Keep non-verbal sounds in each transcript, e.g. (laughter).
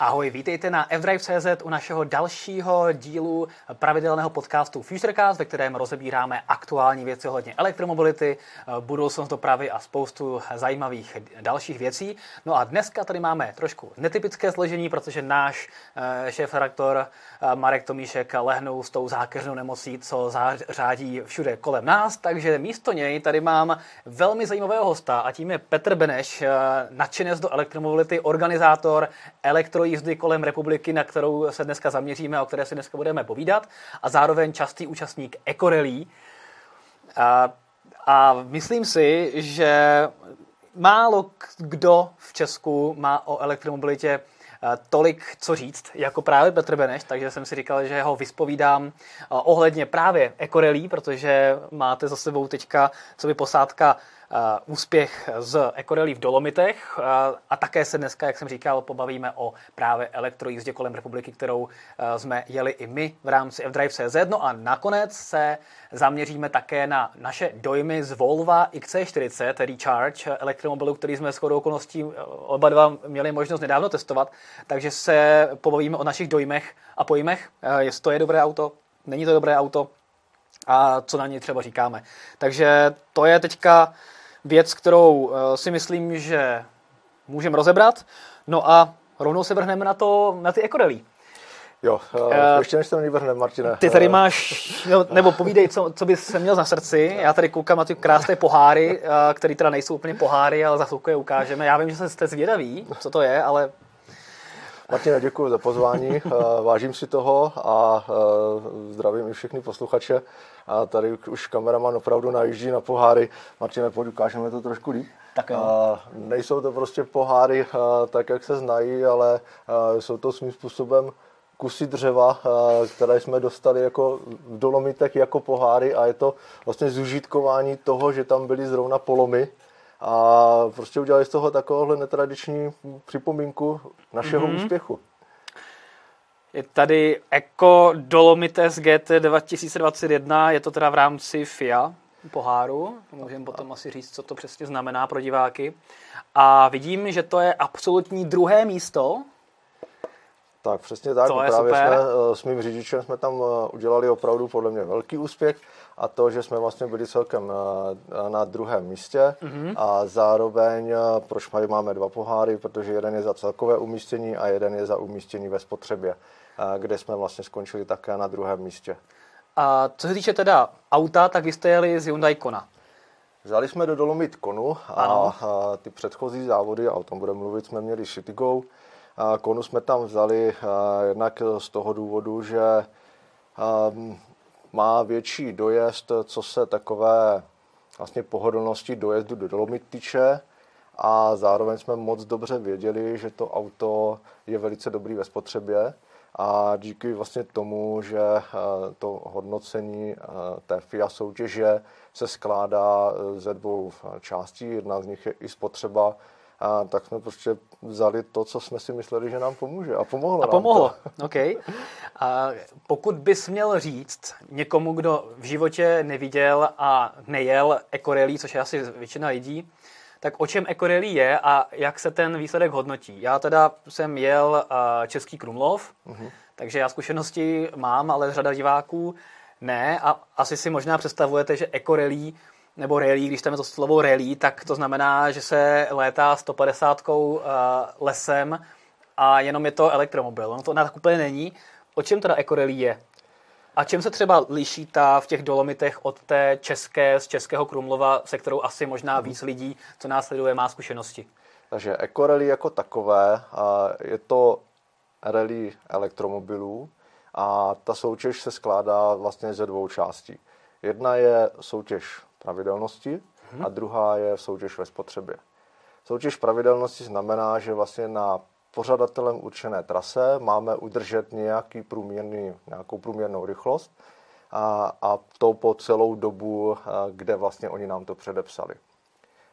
Ahoj, vítejte na fdrive.cz u našeho dalšího dílu pravidelného podcastu Futurecast, ve kterém rozebíráme aktuální věci ohledně elektromobility, budoucnost dopravy a spoustu zajímavých dalších věcí. No a dneska tady máme trošku netypické složení, protože náš eh, šéf-redaktor eh, Marek Tomíšek lehnul s tou zákeřnou nemocí, co řádí všude kolem nás, takže místo něj tady mám velmi zajímavého hosta a tím je Petr Beneš, eh, nadšenec do elektromobility, organizátor elektrojízdy kolem republiky, na kterou se dneska zaměříme a o které si dneska budeme povídat a zároveň častý účastník ekorelí. A, a myslím si, že málo kdo v Česku má o elektromobilitě eh, tolik co říct, jako právě Petr Beneš, takže jsem si říkal, že ho vyspovídám eh, ohledně právě ekorelí, protože máte za sebou teďka, co by posádka úspěch z Ecorelli v Dolomitech eh, a také se dneska, jak jsem říkal, pobavíme o právě elektrojízdě kolem republiky, kterou eh, jsme jeli i my v rámci F-Drive.cz. No a nakonec se zaměříme také na naše dojmy z Volvo XC40, tedy Charge, elektromobilu, který jsme s chodou okolností oba dva měli možnost nedávno testovat, takže se pobavíme o našich dojmech a pojmech, jestli to je dobré auto, není to dobré auto, a co na něj třeba říkáme. Takže to je teďka věc, kterou eh, si myslím, že můžeme rozebrat. No a rovnou se vrhneme na, to, na ty ekorelí. Jo, uh, ještě než se mi vrhneme, Martine. Ty tady máš, no, nebo povídej, co, co bys se měl na srdci. Já tady koukám na ty krásné poháry, které teda nejsou úplně poháry, ale za chvilku je ukážeme. Já vím, že jste zvědaví, co to je, ale Martina, děkuji za pozvání, vážím si toho a zdravím i všechny posluchače. A tady už kameraman opravdu najíždí na poháry. Martina, pojď, ukážeme to trošku líp. Tak jo. A nejsou to prostě poháry tak, jak se znají, ale jsou to svým způsobem kusy dřeva, které jsme dostali jako v dolomitech jako poháry a je to vlastně zužitkování toho, že tam byly zrovna polomy a prostě udělali z toho takovouhle netradiční připomínku našeho mm-hmm. úspěchu. Je tady Eco Dolomites GT 2021, je to teda v rámci FIA poháru, můžeme potom asi říct, co to přesně znamená pro diváky. A vidím, že to je absolutní druhé místo. Tak přesně tak, to právě super. jsme eh, s mým řidičem jsme tam eh, udělali opravdu podle mě velký úspěch a to, že jsme vlastně byli celkem na, na druhém místě mm-hmm. a zároveň, proč máme dva poháry, protože jeden je za celkové umístění a jeden je za umístění ve spotřebě, kde jsme vlastně skončili také na druhém místě. A co se týče teda auta, tak vy jste jeli z Hyundai Kona. Vzali jsme do Dolomit Konu a, a ty předchozí závody, a o tom budeme mluvit, jsme měli Citigo. A Konu jsme tam vzali jednak z toho důvodu, že má větší dojezd, co se takové vlastně pohodlnosti dojezdu do Dolomit týče a zároveň jsme moc dobře věděli, že to auto je velice dobrý ve spotřebě a díky vlastně tomu, že eh, to hodnocení eh, té FIA soutěže se skládá eh, ze dvou částí. Jedna z nich je i spotřeba a tak jsme prostě vzali to, co jsme si mysleli, že nám pomůže. A pomohlo A pomohlo, nám to. (laughs) OK. A pokud bys měl říct někomu, kdo v životě neviděl a nejel ekorelí, což je asi většina lidí, tak o čem ekorelí je a jak se ten výsledek hodnotí? Já teda jsem jel Český Krumlov, uh-huh. takže já zkušenosti mám, ale řada diváků ne a asi si možná představujete, že ekorelí nebo rally, když tam je to slovo rally, tak to znamená, že se létá 150 uh, lesem a jenom je to elektromobil. No to tak úplně není. O čem teda ekorally je? A čem se třeba liší ta v těch dolomitech od té české, z českého Krumlova, se kterou asi možná víc lidí, co následuje, má zkušenosti? Takže ekorally jako takové, je to rally elektromobilů a ta soutěž se skládá vlastně ze dvou částí. Jedna je soutěž pravidelnosti hmm. a druhá je soutěž ve spotřebě. Soutěž pravidelnosti znamená, že vlastně na pořadatelem určené trase máme udržet nějaký průměrný, nějakou průměrnou rychlost a, a to po celou dobu, kde vlastně oni nám to předepsali.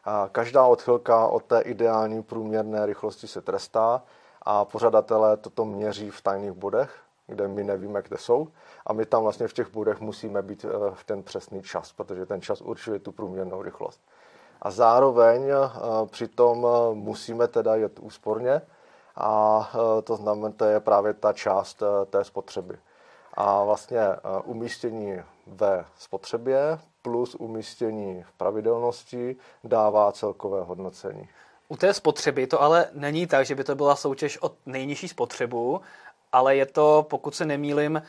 A každá odchylka od té ideální průměrné rychlosti se trestá a pořadatelé toto měří v tajných bodech, kde my nevíme, kde jsou a my tam vlastně v těch bodech musíme být eh, v ten přesný čas, protože ten čas určuje tu průměrnou rychlost. A zároveň eh, přitom eh, musíme teda jet úsporně a to znamená, to je právě ta část té spotřeby. A vlastně umístění ve spotřebě plus umístění v pravidelnosti dává celkové hodnocení. U té spotřeby to ale není tak, že by to byla soutěž o nejnižší spotřebu, ale je to, pokud se nemýlim,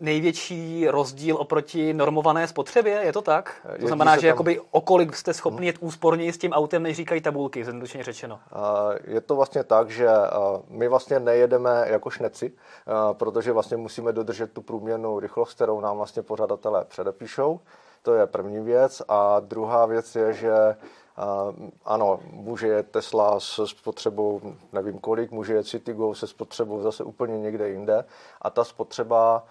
největší rozdíl oproti normované spotřebě, je to tak? To znamená, že tam... jakoby okolik jste schopni jet úsporněji s tím autem, než říkají tabulky, zjednodušeně řečeno. Je to vlastně tak, že my vlastně nejedeme jako šneci, protože vlastně musíme dodržet tu průměrnou rychlost, kterou nám vlastně pořadatelé předepíšou. To je první věc. A druhá věc je, že ano, může jet Tesla s spotřebou nevím kolik, může jet Citigo se spotřebou zase úplně někde jinde a ta spotřeba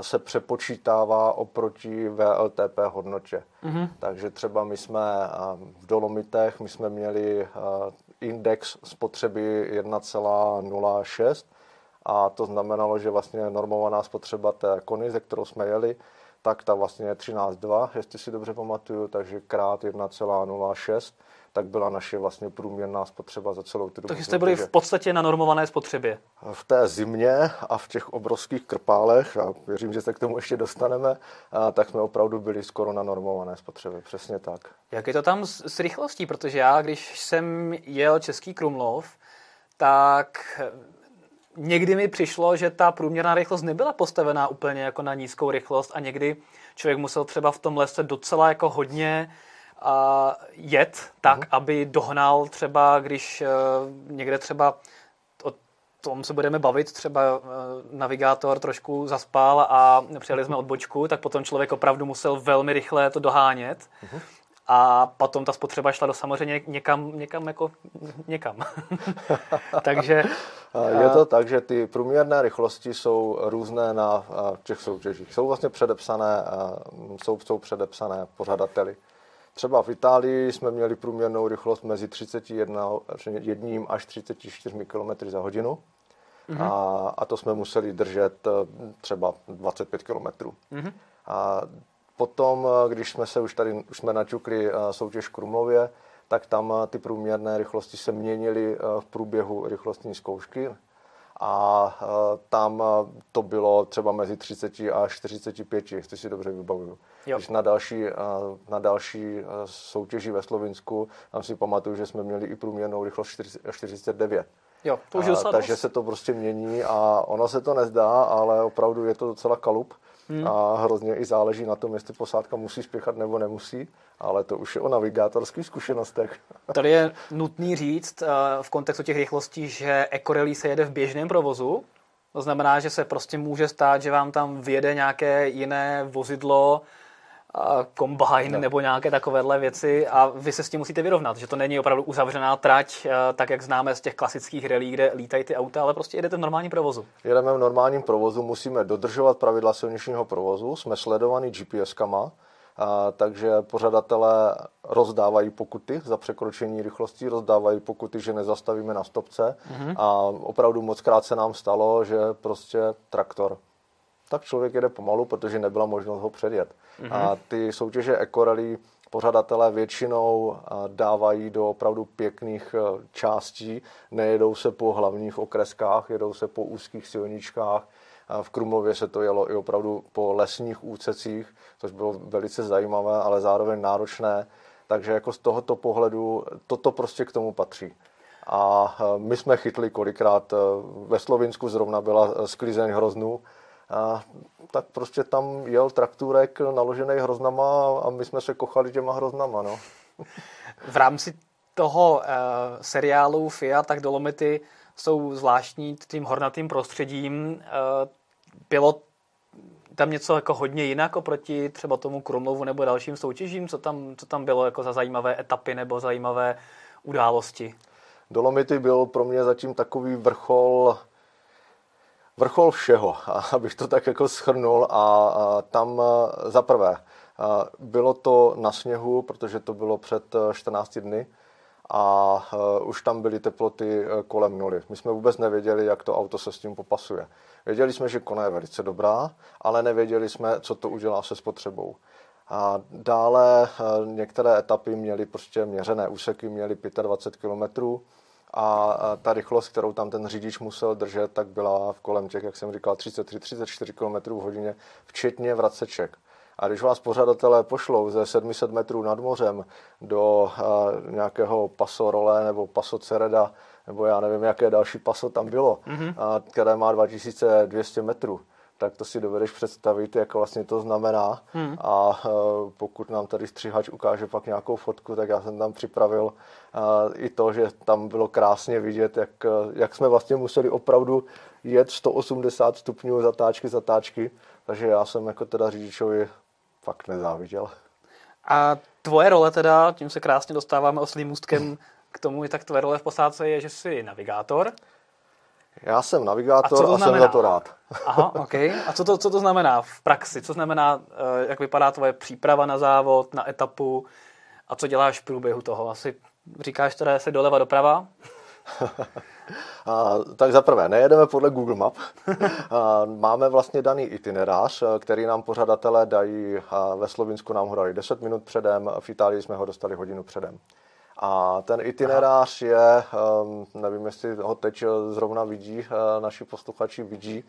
se přepočítává oproti VLTP hodnotě. Mm-hmm. Takže třeba my jsme v Dolomitech, my jsme měli index spotřeby 1,06 a to znamenalo, že vlastně normovaná spotřeba té kony, ze kterou jsme jeli, tak ta vlastně je 13,2, jestli si dobře pamatuju, takže krát 1,06 tak byla naše vlastně průměrná spotřeba za celou tu dobu. Takže jste byli v podstatě na normované spotřebě. V té zimě a v těch obrovských krpálech, a věřím, že se k tomu ještě dostaneme, a tak jsme opravdu byli skoro na normované spotřebě, přesně tak. Jak je to tam s, rychlostí? Protože já, když jsem jel Český Krumlov, tak někdy mi přišlo, že ta průměrná rychlost nebyla postavená úplně jako na nízkou rychlost a někdy člověk musel třeba v tom lese docela jako hodně jet tak, uh-huh. aby dohnal třeba, když uh, někde třeba o tom se budeme bavit, třeba uh, navigátor trošku zaspal a přijeli jsme odbočku, tak potom člověk opravdu musel velmi rychle to dohánět. Uh-huh a potom ta spotřeba šla do samozřejmě někam, někam jako někam. (laughs) Takže... Je to tak, že ty průměrné rychlosti jsou různé na těch soutěžích. Jsou vlastně předepsané, jsou, jsou předepsané pořadateli. Třeba v Itálii jsme měli průměrnou rychlost mezi 31 jedním až 34 km za hodinu. Mm-hmm. A, a to jsme museli držet e, třeba 25 km. Mm-hmm. A Potom, eh, když jsme se už tady už jsme naťukli eh, soutěž v Krumlově, tak tam eh, ty průměrné rychlosti se měnily v průběhu rychlostní zkoušky a tam to bylo třeba mezi 30 a 45, jestli si dobře vybavuju. Jo. Když na další, na další soutěži ve Slovinsku, tam si pamatuju, že jsme měli i průměrnou rychlost 49. Jo, to už a, takže se to prostě mění a ono se to nezdá, ale opravdu je to docela kalup. Hmm. A hrozně i záleží na tom, jestli posádka musí spěchat nebo nemusí, ale to už je o navigátorských zkušenostech. (laughs) Tady je nutný říct uh, v kontextu těch rychlostí, že Ecorelli se jede v běžném provozu, to znamená, že se prostě může stát, že vám tam vyjede nějaké jiné vozidlo, kombajn no. nebo nějaké takovéhle věci a vy se s tím musíte vyrovnat, že to není opravdu uzavřená trať, eh, tak jak známe z těch klasických relí, kde lítají ty auta, ale prostě jedete v normálním provozu. Jedeme v normálním provozu, musíme dodržovat pravidla silničního provozu, jsme sledovaní GPS-kama, a, takže pořadatelé rozdávají pokuty za překročení rychlosti, rozdávají pokuty, že nezastavíme na stopce mm-hmm. a opravdu moc krát se nám stalo, že prostě traktor tak člověk jede pomalu, protože nebyla možnost ho předjet. Mm-hmm. A ty soutěže Ecorally pořadatelé většinou dávají do opravdu pěkných e, částí, nejedou se po hlavních okreskách, jedou se po úzkých silničkách. V Krumlově se to jelo i opravdu po lesních úcecích, což bylo velice zajímavé, ale zároveň náročné. Takže jako z tohoto pohledu toto prostě k tomu patří. A e, my jsme chytli kolikrát, e, ve Slovinsku zrovna byla sklizeň hroznů, tak prostě tam jel traktůrek naložený hroznama a my jsme se kochali těma hroznama. No. V rámci toho uh, seriálu Fiat, tak Dolomity jsou zvláštní tím hornatým prostředím. Uh, bylo tam něco jako hodně jinak oproti třeba tomu Krumlovu nebo dalším soutěžím? Co tam, co tam bylo jako za zajímavé etapy nebo zajímavé události? Dolomity byl pro mě zatím takový vrchol vrchol všeho, (laughs) abych to tak jako schrnul a, tam za prvé bylo to na sněhu, protože to bylo před 14 e, dny a e, už tam byly teploty e, kolem nuly. My jsme vůbec nevěděli, jak to auto se s tím popasuje. Věděli jsme, že kona je velice dobrá, ale nevěděli jsme, co to udělá se spotřebou. A dále některé etapy měly prostě měřené úseky, měly 25 km a ta rychlost, kterou tam ten řidič musel držet, tak byla v kolem těch, jak jsem říkal, 33-34 km v hodině, včetně vraceček. A když vás pořadatelé pošlou ze 700 metrů nad mořem do uh, nějakého paso role nebo paso cereda, nebo já nevím, jaké další paso tam bylo, mm-hmm. uh, které má 2200 metrů, tak to si dovedeš představit, jak vlastně to znamená. Hmm. A uh, pokud nám tady střihač ukáže pak nějakou fotku, tak já jsem tam připravil uh, i to, že tam bylo krásně vidět, jak, jak jsme vlastně museli opravdu jet 180 stupňů zatáčky, zatáčky. Takže já jsem jako teda řidičovi fakt nezáviděl. A tvoje role teda, tím se krásně dostáváme oslým můstkem k tomu, tak tvoje role v posádce je, že jsi navigátor. Já jsem navigátor a, a jsem za to rád. Aha, OK. A co to, co to znamená v praxi? Co znamená, eh, jak vypadá tvoje příprava na závod, na etapu a co děláš v průběhu toho? Asi říkáš teda se doleva doprava? (laughs) a, tak za prvé, nejedeme podle Google Map. (laughs) a, máme vlastně daný itinerář, který nám pořadatelé dají. A ve Slovinsku nám ho dali 10 minut předem, v Itálii jsme ho dostali hodinu předem. A ten itinerář Aha. je, um, nevím, jestli ho teď zrovna vidí, uh, naši posluchači vidí,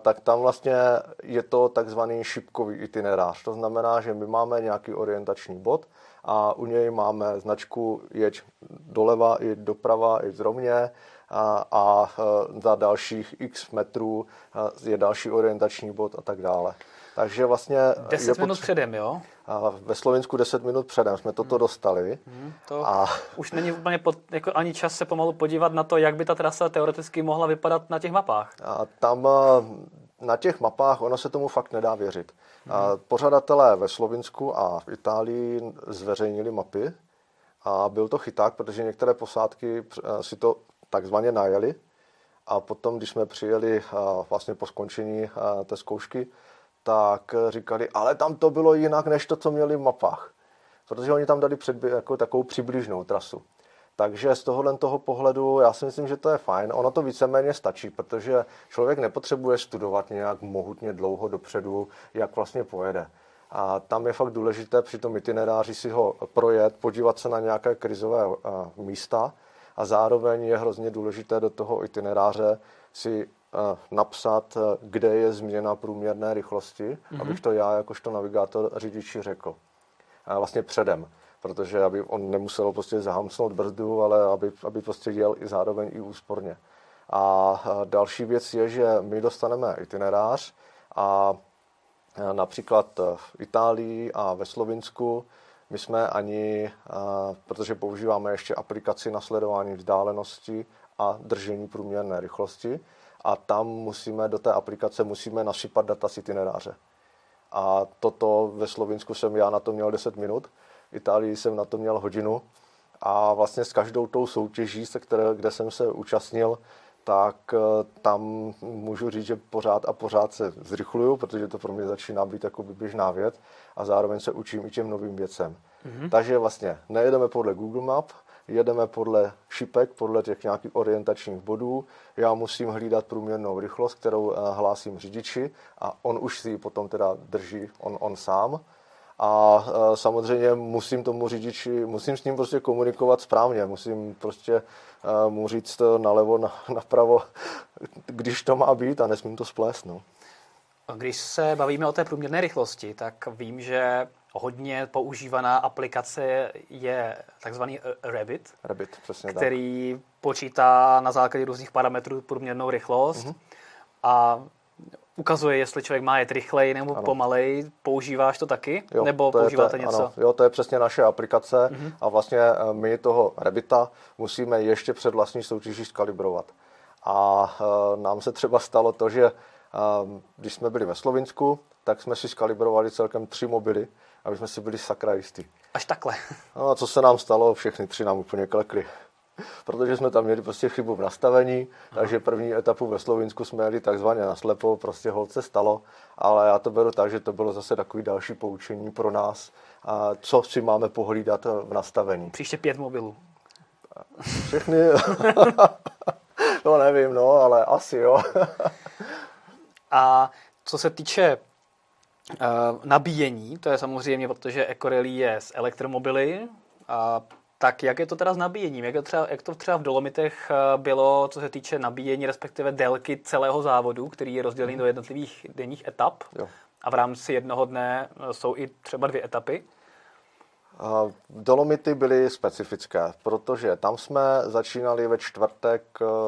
tak tam vlastně je to takzvaný šipkový itinerář. To znamená, že my máme nějaký orientační bod a u něj máme značku jeď doleva, jeď doprava, jeď zrovně a, a uh, za dalších x metrů je další orientační bod a tak dále. Takže vlastně... 10 minut předem, jo? A ve Slovensku 10 minut předem jsme toto hmm. dostali. Hmm, to a... už není úplně pod, jako ani čas se pomalu podívat na to, jak by ta trasa teoreticky mohla vypadat na těch mapách. A tam eh, na těch mapách ono se tomu fakt nedá věřit. Hmm. A pořadatelé ve Slovinsku a v Itálii zveřejnili mapy a byl to chyták, protože některé posádky eh, si to takzvaně najeli a potom, když jsme přijeli eh, vlastně po skončení té zkoušky, tak říkali, ale tam to bylo jinak, než to, co měli v mapách. Protože oni tam dali před, jako takovou přibližnou trasu. Takže z tohohle toho pohledu já si myslím, že to je fajn. Ono to víceméně stačí, protože člověk nepotřebuje studovat nějak mohutně dlouho dopředu, jak vlastně pojede. A tam je fakt důležité při tom itineráři si ho projet, podívat se na nějaké krizové místa a zároveň je hrozně důležité do toho itineráře si napsat, kde je změna průměrné rychlosti, mm-hmm. abych to já jakožto navigátor řidiči řekl. A vlastně předem, protože aby on nemusel prostě zahamcnout brzdu, ale aby, aby prostě jel i zároveň i úsporně. A další věc je, že my dostaneme itinerář a například v Itálii a ve Slovinsku my jsme ani, protože používáme ještě aplikaci na sledování vzdálenosti a držení průměrné rychlosti, a tam musíme do té aplikace musíme nasypat data z itineráře. A toto ve Slovinsku jsem já na to měl 10 minut, v Itálii jsem na to měl hodinu a vlastně s každou tou soutěží, se které, kde jsem se účastnil, tak eh, tam můžu říct, že pořád a pořád se zrychluju, protože to pro mě začíná být jako běžná věc a zároveň se učím i těm novým věcem. Mm-hmm. Takže vlastně nejedeme podle Google Map, jedeme podle šipek, podle těch nějakých orientačních bodů. Já musím hlídat průměrnou rychlost, kterou eh, hlásím řidiči a on už si ji potom teda drží on, on sám. A eh, samozřejmě musím tomu řidiči, musím s ním prostě komunikovat správně, musím prostě eh, mu říct nalevo, na, napravo, (laughs) když to má být a nesmím to splést. No. Když se bavíme o té průměrné rychlosti, tak vím, že hodně používaná aplikace je takzvaný Rabbit, Rabbit přesně který tak. počítá na základě různých parametrů průměrnou rychlost mm-hmm. a ukazuje, jestli člověk má jet rychleji nebo ano. pomalej. Používáš to taky? Jo, nebo to používáte je, něco? Ano, jo, to je přesně naše aplikace mm-hmm. a vlastně eh, my toho Rabbita musíme ještě před vlastní soutěží skalibrovat. A uh, nám se třeba stalo to, že uh, když jsme byli ve Slovinsku, tak jsme si skalibrovali celkem tři mobily aby jsme si byli sakra jistí. Až takhle. No a co se nám stalo, všechny tři nám úplně klekly. Protože jsme tam měli prostě chybu v nastavení, Aha. takže první etapu ve Slovinsku jsme jeli takzvaně naslepo, prostě holce stalo, ale já to beru tak, že to bylo zase takový další poučení pro nás, a co si máme pohlídat v nastavení. Příště pět mobilů. Všechny, (laughs) no nevím, no, ale asi jo. a co se týče nabíjení, to je samozřejmě, protože Ecorelli je s elektromobily a Tak jak je to teda s nabíjením? Jak, to třeba, jak to třeba v Dolomitech eh, bylo, co se týče nabíjení, respektive délky celého závodu, který je rozdělený mm. do jednotlivých denních etap? Jo. A v rámci jednoho dne eh, jsou i třeba dvě etapy? Dolomity byly specifické, protože tam jsme začínali ve čtvrtek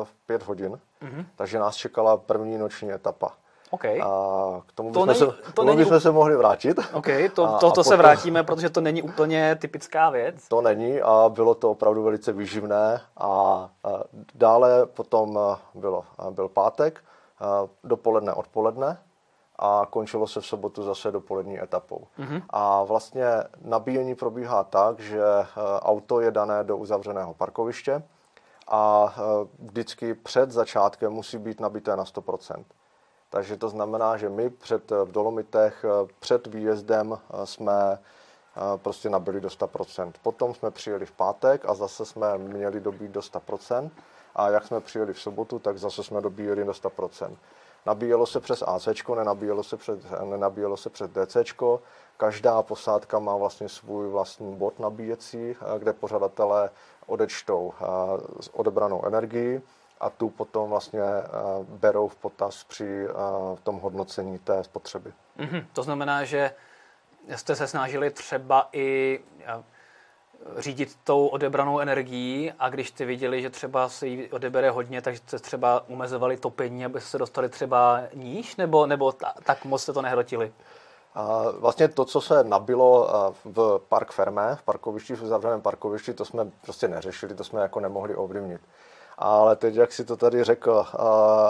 v pět hodin, mm-hmm. takže nás čekala první noční etapa. Okay. A k tomu bychom, to není, se, to tomu není, bychom se mohli vrátit. Okay, to, to, to, to se vrátíme, protože to není úplně typická věc. To není a bylo to opravdu velice výživné. A, a dále potom bylo, byl pátek, dopoledne, odpoledne a končilo se v sobotu zase dopolední etapou. Mm-hmm. A vlastně nabíjení probíhá tak, že auto je dané do uzavřeného parkoviště a vždycky před začátkem musí být nabité na 100%. Takže to znamená, že my před, v Dolomitech před výjezdem jsme prostě nabili do 100%. Potom jsme přijeli v pátek a zase jsme měli dobít do 100%. A jak jsme přijeli v sobotu, tak zase jsme dobíjeli do 100%. Nabíjelo se přes AC, nenabíjelo se přes, nenabíjelo se přes DC. Každá posádka má vlastně svůj vlastní bod nabíjecí, kde pořadatelé odečtou odebranou energii a tu potom vlastně eh, berou v potaz při eh, tom hodnocení té spotřeby. Mm-hmm. To znamená, že jste se snažili třeba i eh, řídit tou odebranou energií a když jste viděli, že třeba se jí odebere hodně, takže jste třeba umezovali topení, aby se dostali třeba níž, nebo, nebo ta, tak moc jste to nehrotili? A vlastně to, co se nabilo v Park Ferme, v parkovišti, v zavřeném parkovišti, to jsme prostě neřešili, to jsme jako nemohli ovlivnit. Ale teď, jak si to tady řekl,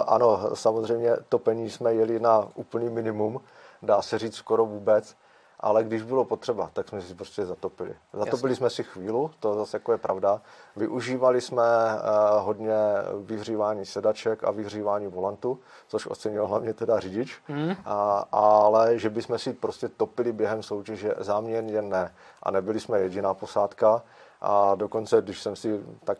ano, samozřejmě topení jsme jeli na úplný minimum, dá se říct skoro vůbec, ale když bylo potřeba, tak jsme si prostě zatopili. Zatopili Jasně. jsme si chvíli, to zase jako je pravda. Využívali jsme eh, hodně vyhřívání sedaček a vyhřívání volantu, což ocenil hlavně teda řidič, mm. a, ale že bychom si prostě topili během soutěže, záměrně ne. A nebyli jsme jediná posádka, a dokonce, když jsem si tak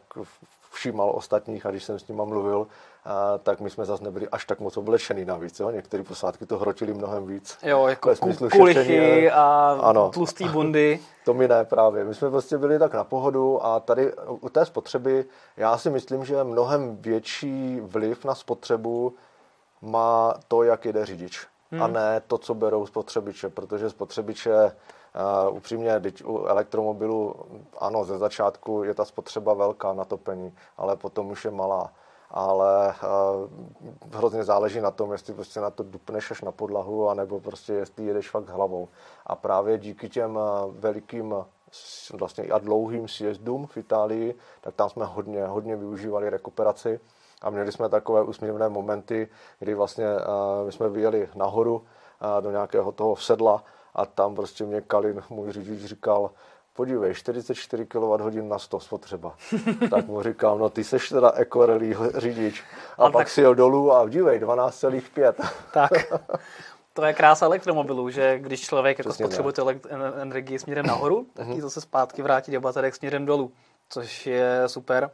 všímal ostatních a když jsem s nima mluvil, a, tak my jsme zase nebyli až tak moc oblečený navíc. Jo? Některé posádky to hrotili mnohem víc. Jo, jako kulichy a ano, tlustý bundy. (laughs) To mi ne právě. My jsme prostě byli tak na pohodu a tady u té spotřeby já si myslím, že mnohem větší vliv na spotřebu má to, jak jede řidič. Hmm. A ne to, co berou spotřebiče, protože spotřebiče Uh, upřímně, u elektromobilu, ano, ze začátku je ta spotřeba velká na topení, ale potom už je malá. Ale uh, hrozně záleží na tom, jestli prostě na to dupneš až na podlahu, anebo prostě jestli jedeš fakt hlavou. A právě díky těm uh, velikým vlastně a dlouhým sjezdům v Itálii, tak tam jsme hodně, hodně využívali rekuperaci a měli jsme takové úsměvné momenty, kdy vlastně uh, my jsme vyjeli nahoru uh, do nějakého toho sedla a tam prostě mě Kalin, můj řidič, říkal, podívej, 44 kWh na 100 spotřeba. (laughs) tak mu říkal, no ty seš teda ekorelý řidič. A Ale pak tak... si jel dolů a dívej, 12,5. tak. (laughs) To je krása elektromobilů, že když člověk jako spotřebuje energii směrem nahoru, tak ji mhm. zase zpátky vrátí do baterek směrem dolů, což je super.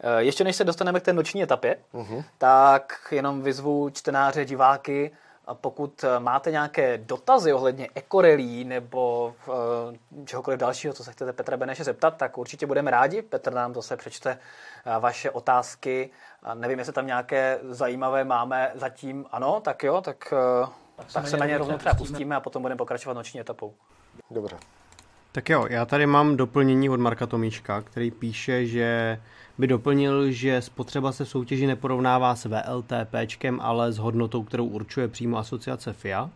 Eh, ještě než se dostaneme k té noční etapě, uh-huh. tak jenom vyzvu čtenáře, diváky, a pokud eh, máte nějaké dotazy ohledně ekorelí nebo uh, čehokoliv dalšího, co se chcete Petra Beneše zeptat, tak určitě budeme rádi. Petr nám zase přečte uh, vaše otázky. Uh, nevím, jestli tam nějaké zajímavé máme zatím. Ano, tak jo, tak, uh, tak, tak se na ně rovnou třeba pustíme a potom budeme pokračovat noční etapou. Dobře. Tak jo, já tady mám doplnění od Marka Tomíška, který píše, že by doplnil, že spotřeba se v soutěži neporovnává s VLTPčkem, ale s hodnotou, kterou určuje přímo asociace FIA.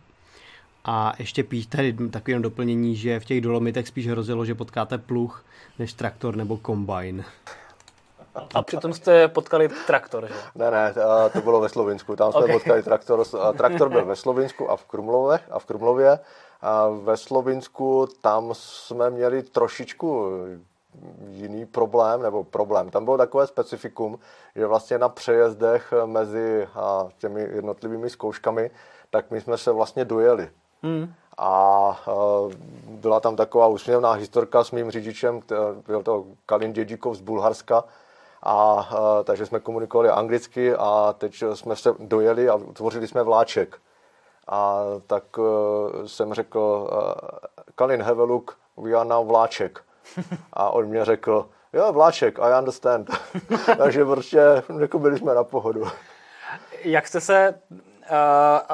A ještě píš tady takovým doplnění, že v těch dolomitech spíš hrozilo, že potkáte pluh než traktor nebo kombajn. A přitom jste potkali traktor, že? Ne, ne, to bylo ve Slovinsku. Tam jsme okay. potkali traktor. Traktor byl ve Slovinsku a v Krumlově. A v Krumlově. A ve Slovinsku tam jsme měli trošičku jiný problém, nebo problém. Tam bylo takové specifikum, že vlastně na přejezdech mezi těmi jednotlivými zkouškami, tak my jsme se vlastně dojeli. Hmm. A byla tam taková úsměvná historka s mým řidičem, byl to Kalin Dědíkov z Bulharska, a, takže jsme komunikovali anglicky a teď jsme se dojeli a utvořili jsme vláček. A tak uh, jsem řekl, Kalin, have a look, we are now vláček. A on mě řekl, jo, vláček, I understand. (laughs) Takže prostě jako byli jsme na pohodu. Jak jste se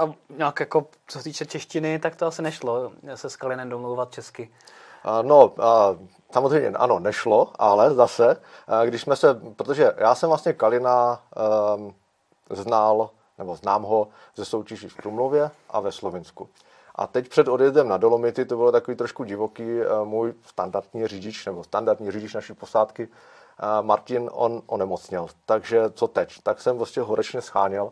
uh, nějak jako, co se týče češtiny, tak to asi nešlo se s Kalinem domlouvat česky. Uh, no, uh, samozřejmě ano, nešlo, ale zase, uh, když jsme se, protože já jsem vlastně Kalina um, znal, nebo znám ho ze soutěží v Krumlově a ve Slovinsku. A teď před odjezdem na Dolomity to bylo takový trošku divoký můj standardní řidič, nebo standardní řidič naší posádky, Martin, on onemocněl. Takže co teď? Tak jsem vlastně horečně scháněl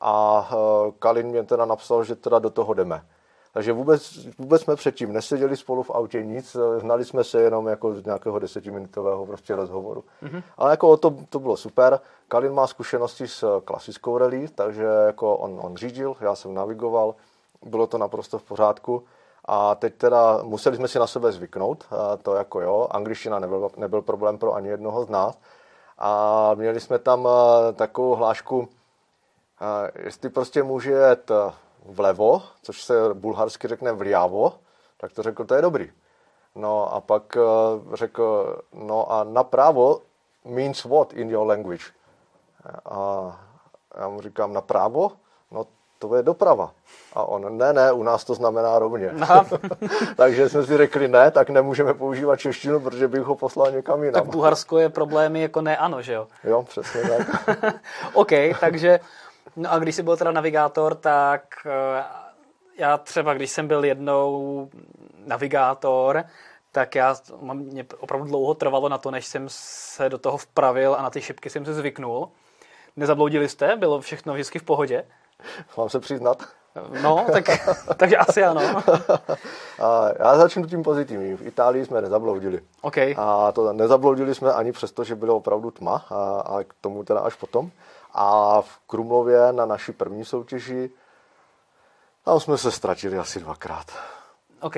a Kalin mě teda napsal, že teda do toho jdeme. Takže vůbec, vůbec jsme předtím neseděli spolu v autě nic, znali jsme se jenom jako z nějakého desetiminutového prostě rozhovoru. Mm-hmm. Ale jako to, to bylo super. Kalin má zkušenosti s klasickou rally, takže jako on, on řídil, já jsem navigoval, bylo to naprosto v pořádku. A teď teda museli jsme si na sebe zvyknout, to jako jo, angličtina nebyl, nebyl problém pro ani jednoho z nás. A měli jsme tam takovou hlášku, jestli prostě může jet vlevo, což se bulharsky řekne vliavo, tak to řekl, to je dobrý. No a pak řekl, no a napravo means what in your language? A já mu říkám, napravo? No to je doprava. A on, ne, ne, u nás to znamená rovně. (laughs) Takže jsme si řekli, ne, tak nemůžeme používat češtinu, protože bych ho poslal někam jinam. Tak Bulharsko je problémy jako ne ano, že jo? Jo, přesně tak. (laughs) OK, takže, no a když jsi byl teda navigátor, tak eh, já třeba, když jsem byl jednou navigátor, tak já, mě opravdu dlouho trvalo na to, než jsem se do toho vpravil a na ty šipky jsem se zvyknul. Nezabloudili jste? Bylo všechno vždycky v pohodě? (laughs) Mám se přiznat? No, tak, (laughs) takže asi ano. A já začnu tím pozitivním. V Itálii jsme nezabloudili. Okay. A to nezabloudili jsme ani přesto, že bylo opravdu tma, a, a k tomu teda až potom. A v Krumlově na naší první soutěži tam jsme se ztratili asi dvakrát. OK.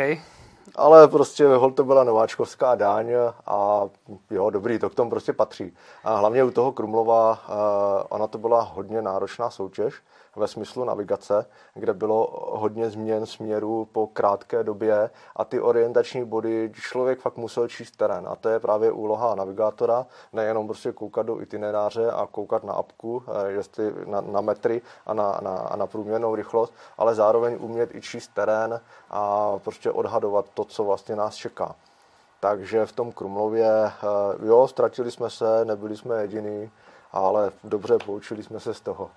Ale prostě hol to byla nováčkovská dáň a jo, dobrý, to k tomu prostě patří. A hlavně u toho Krumlova, ona to byla hodně náročná soutěž, ve smyslu navigace, kde bylo hodně změn směru po krátké době a ty orientační body člověk fakt musel číst terén. A to je právě úloha navigátora, nejenom prostě koukat do itineráře a koukat na apku, eh, jestli na, na metry a na, na, a na průměrnou rychlost, ale zároveň umět i číst terén a prostě odhadovat to, co vlastně nás čeká. Takže v tom Krumlově, eh, jo, ztratili jsme se, nebyli jsme jediní, ale dobře poučili jsme se z toho.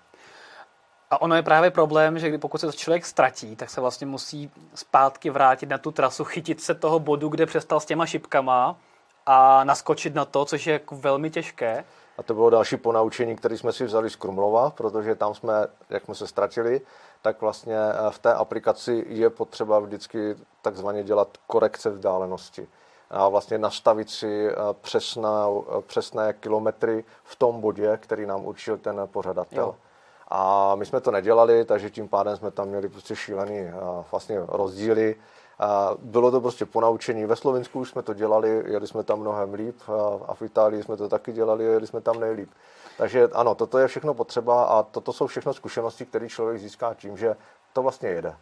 A ono je právě problém, že pokud se člověk ztratí, tak se vlastně musí zpátky vrátit na tu trasu, chytit se toho bodu, kde přestal s těma šipkama a naskočit na to, což je jako velmi těžké. A to bylo další ponaučení, které jsme si vzali z Krumlova, protože tam jsme, jak jsme se ztratili, tak vlastně eh, v té aplikaci je potřeba vždycky takzvaně dělat korekce vzdálenosti a vlastně nastavit si eh, přesné, eh, přesné kilometry v tom bodě, který nám určil ten pořadatel. Jo. A my jsme to nedělali, takže tím pádem jsme tam měli prostě šílený vlastně rozdíly. Bylo to prostě ponaučení. Ve Slovensku už jsme to dělali, jeli jsme tam mnohem líp a v Itálii jsme to taky dělali, jeli jsme tam nejlíp. Takže ano, toto je všechno potřeba a toto jsou všechno zkušenosti, které člověk získá tím, že to vlastně jede.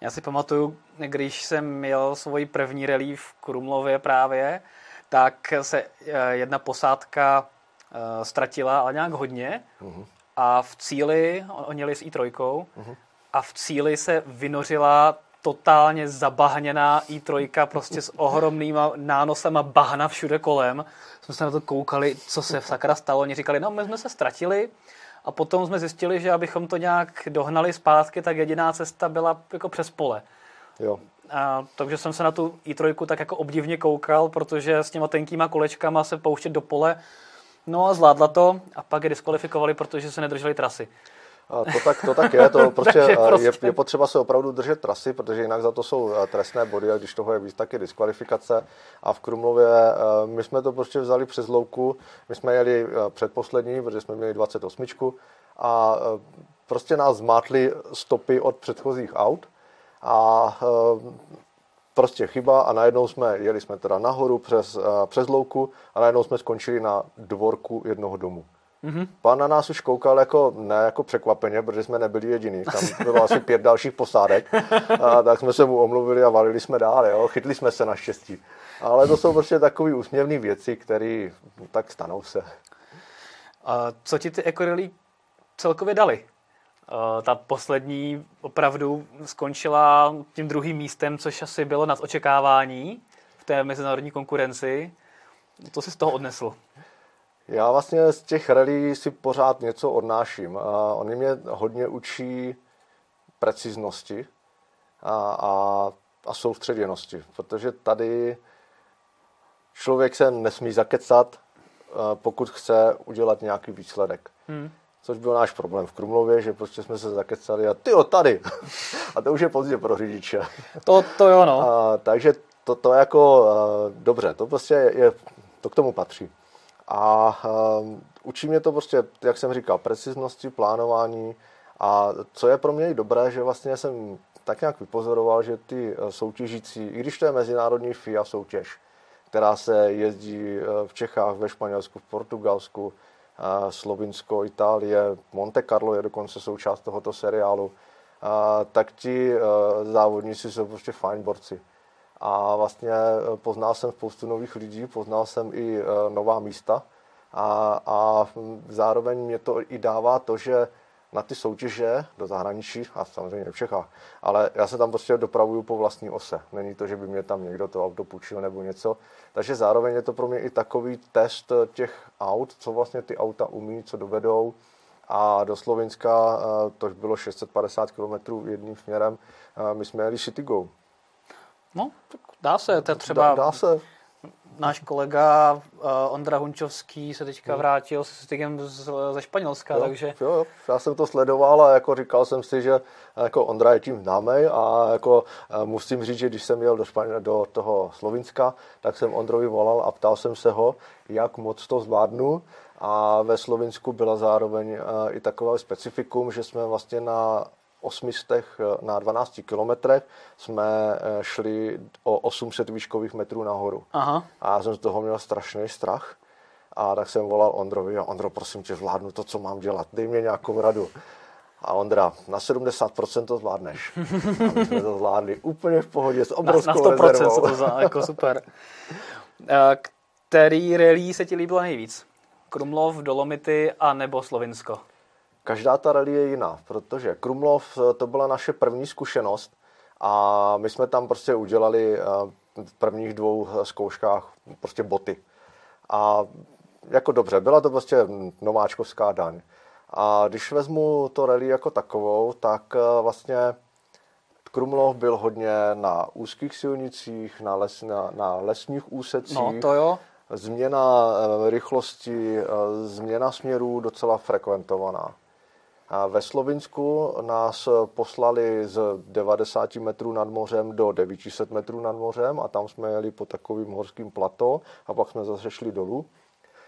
Já si pamatuju, když jsem měl svoji první rally v Krumlově právě, tak se eh, jedna posádka eh, ztratila, ale nějak hodně. Uh-huh a v cíli, oni jeli s i3, uh-huh. a v cíli se vynořila totálně zabahněná i3, prostě s ohromnýma nánosama bahna všude kolem. Jsme se na to koukali, co se v sakra stalo. Oni říkali, no my jsme se ztratili a potom jsme zjistili, že abychom to nějak dohnali zpátky, tak jediná cesta byla jako přes pole. Jo. A, takže jsem se na tu i3 tak jako obdivně koukal, protože s těma tenkýma kolečkama se pouštět do pole, No a zvládla to a pak je diskvalifikovali, protože se nedrželi trasy. A to tak, to tak je, to (laughs) prostě, je, prostě je potřeba se opravdu držet trasy, protože jinak za to jsou eh, trestné body a když toho je víc, tak je diskvalifikace. A v Krumlově eh, my jsme to prostě vzali přes louku, my jsme jeli eh, předposlední, protože jsme měli 28 a prostě nás zmátly stopy od předchozích aut a prostě chyba a najednou jsme, jeli jsme teda nahoru přes, uh, přes louku a najednou jsme skončili na dvorku jednoho domu. Mm-hmm. Pán na nás už koukal jako, ne jako překvapeně, protože jsme nebyli jediní. Tam bylo asi pět dalších posádek. A tak jsme se mu omluvili a valili jsme dál. Jo? Chytli jsme se naštěstí. Ale to jsou prostě takové úsměvné věci, které tak stanou se. A co ti ty ekorily celkově dali? Ta poslední opravdu skončila tím druhým místem, což asi bylo nad očekávání v té mezinárodní konkurenci. To si z toho odnesl? Já vlastně z těch rally si pořád něco odnáším. A oni mě hodně učí preciznosti a, a, a soustředěnosti, protože tady člověk se nesmí zakecat, pokud chce udělat nějaký výsledek. Hmm. Což byl náš problém v Krumlově, že prostě jsme se zakecali a ty tady. (laughs) a to už je pozdě pro řidiče. To, to jo, no. A, takže to, to jako, dobře, to prostě je, to k tomu patří. A um, učí mě to prostě, jak jsem říkal, preciznosti, plánování a co je pro mě i dobré, že vlastně jsem tak nějak vypozoroval, že ty eh, soutěžící, i když to je mezinárodní FIA soutěž, která se jezdí eh, v Čechách, ve Španělsku, v Portugalsku, Slovinsko, Itálie, Monte Carlo je dokonce součást tohoto seriálu, tak ti závodníci jsou prostě fajn borci. A vlastně eh, poznal jsem spoustu nových lidí, poznal jsem i eh, nová místa. A, a zároveň mě to i dává to, že na ty soutěže do zahraničí, a samozřejmě v Čechách, ale já se tam prostě dopravuju po vlastní ose. Není to, že by mě tam někdo to auto půjčil nebo něco. Takže zároveň je to pro mě i takový test těch aut, co vlastně ty auta umí, co dovedou. A do Slovenska, eh, to bylo 650 km jedním směrem, my jsme jeli City Go. No, tak dá se. To třeba dá, dá se. Náš kolega uh, Ondra Hunčovský se teďka hmm. vrátil se stykem ze Španělska, jo, takže... Jo, já jsem to sledoval a jako říkal jsem si, že jako Ondra je tím známý a jako uh, musím říct, že když jsem jel do, Španě, do toho Slovinska, tak jsem Ondrovi volal a ptal jsem se ho, jak moc to zvládnu a ve Slovinsku byla zároveň uh, i takové specifikum, že jsme vlastně na osmistech eh, na 12 kilometrech jsme eh, šli o 800 výškových metrů nahoru. Aha. A já jsem z toho měl strašný strach. A tak jsem volal Ondrovi a Ondro, prosím tě, zvládnu to, co mám dělat, dej mě nějakou radu. A Ondra, na 70% to zvládneš. A my jsme to zvládli úplně v pohodě, s obrovskou na, na 100% rezervou. to zvládli, jako super. Eh, který rally se ti líbilo nejvíc? Krumlov, Dolomity a nebo Slovinsko? Každá ta rally je jiná, protože Krumlov eh, to byla naše první zkušenost a my jsme tam prostě udělali eh, v prvních dvou eh, zkouškách prostě boty. A jako dobře, byla to prostě nováčkovská daň. A když vezmu to rally jako takovou, tak vlastně Krumlov byl hodně na úzkých silnicích, na, les, na, na lesních úsecích. No, to jo. Změna rychlosti, změna směrů docela frekventovaná. A ve Slovinsku nás poslali z 90 metrů nad mořem do 900 metrů nad mořem a tam jsme jeli po takovým horským plato a pak jsme zase šli dolů.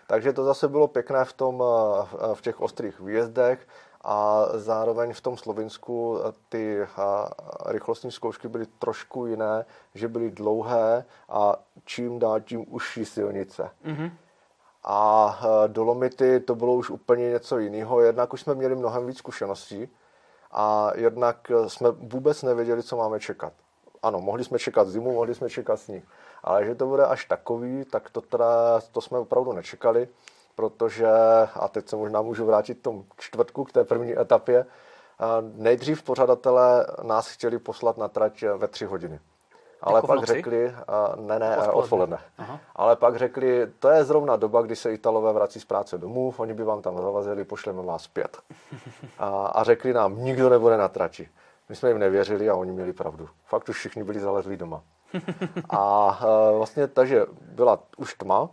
Takže to zase bylo pěkné v, tom, v těch ostrých výjezdech a zároveň v tom Slovinsku ty rychlostní zkoušky byly trošku jiné, že byly dlouhé a čím dál tím užší silnice. Mm-hmm a e, Dolomity to bylo už úplně něco jiného. Jednak už jsme měli mnohem víc zkušeností a jednak e, jsme vůbec nevěděli, co máme čekat. Ano, mohli jsme čekat zimu, mohli jsme čekat sníh, ale že to bude až takový, tak to, teda, to jsme opravdu nečekali, protože, a teď se možná můžu vrátit k tomu čtvrtku, k té první etapě, e, nejdřív pořadatelé nás chtěli poslat na trať ve tři hodiny. Ale jako pak řekli, ne, ne, odpoledne. odpoledne. Ale pak řekli, to je zrovna doba, kdy se Italové vrací z práce domů, oni by vám tam zavazili, pošleme vás zpět. A, a řekli nám, nikdo nebude na trati. My jsme jim nevěřili a oni měli pravdu. Fakt už všichni byli zalezlí doma. A vlastně takže byla už tma,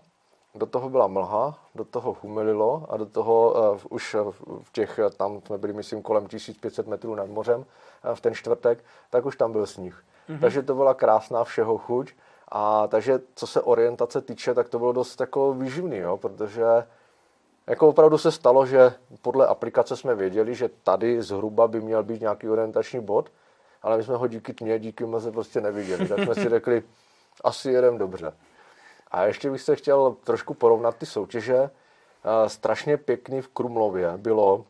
do toho byla mlha, do toho humelilo a do toho uh, už v těch, tam jsme byli myslím kolem 1500 metrů nad mořem uh, v ten čtvrtek, tak už tam byl sníh. Mm-hmm. Takže to byla krásná všeho chuť. A takže co se orientace týče, tak to bylo dost jako výživný, jo, protože jako opravdu se stalo, že podle aplikace jsme věděli, že tady zhruba by měl být nějaký orientační bod, ale my jsme ho díky tmě, díky mlze prostě neviděli. Tak jsme si (laughs) řekli, asi jedem dobře. A ještě bych se chtěl trošku porovnat ty soutěže. Strašně pěkný v Krumlově bylo,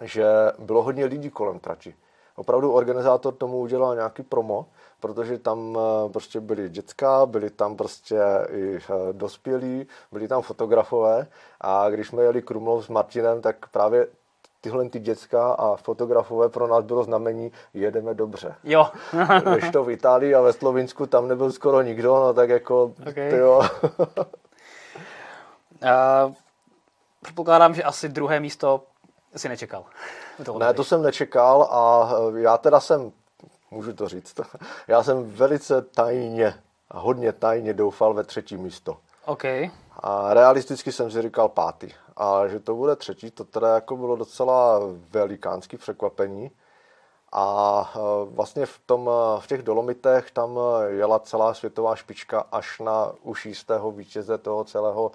že bylo hodně lidí kolem trati. Opravdu organizátor tomu udělal nějaký promo, protože tam eh, prostě byly dětská, byli tam prostě i eh, dospělí, byli tam fotografové a když jsme jeli Krumlov s Martinem, tak právě tyhle ty dětská a fotografové pro nás bylo znamení, jedeme dobře. Jo. (laughs) Když to v Itálii a ve Slovinsku tam nebyl skoro nikdo, no tak jako, Okay. jo. (laughs) Uh, předpokládám, že asi druhé místo si nečekal. Ne, to jsem nečekal a eh, já teda jsem, můžu to říct, (laughs) já jsem velice tajně, hodně tajně doufal ve třetí místo. OK. A realisticky jsem si říkal pátý. A že to bude třetí, to teda jako bylo docela velikánský překvapení. A eh, vlastně v, tom, eh, v těch Dolomitech tam jela celá světová špička až na už jistého vítěze toho celého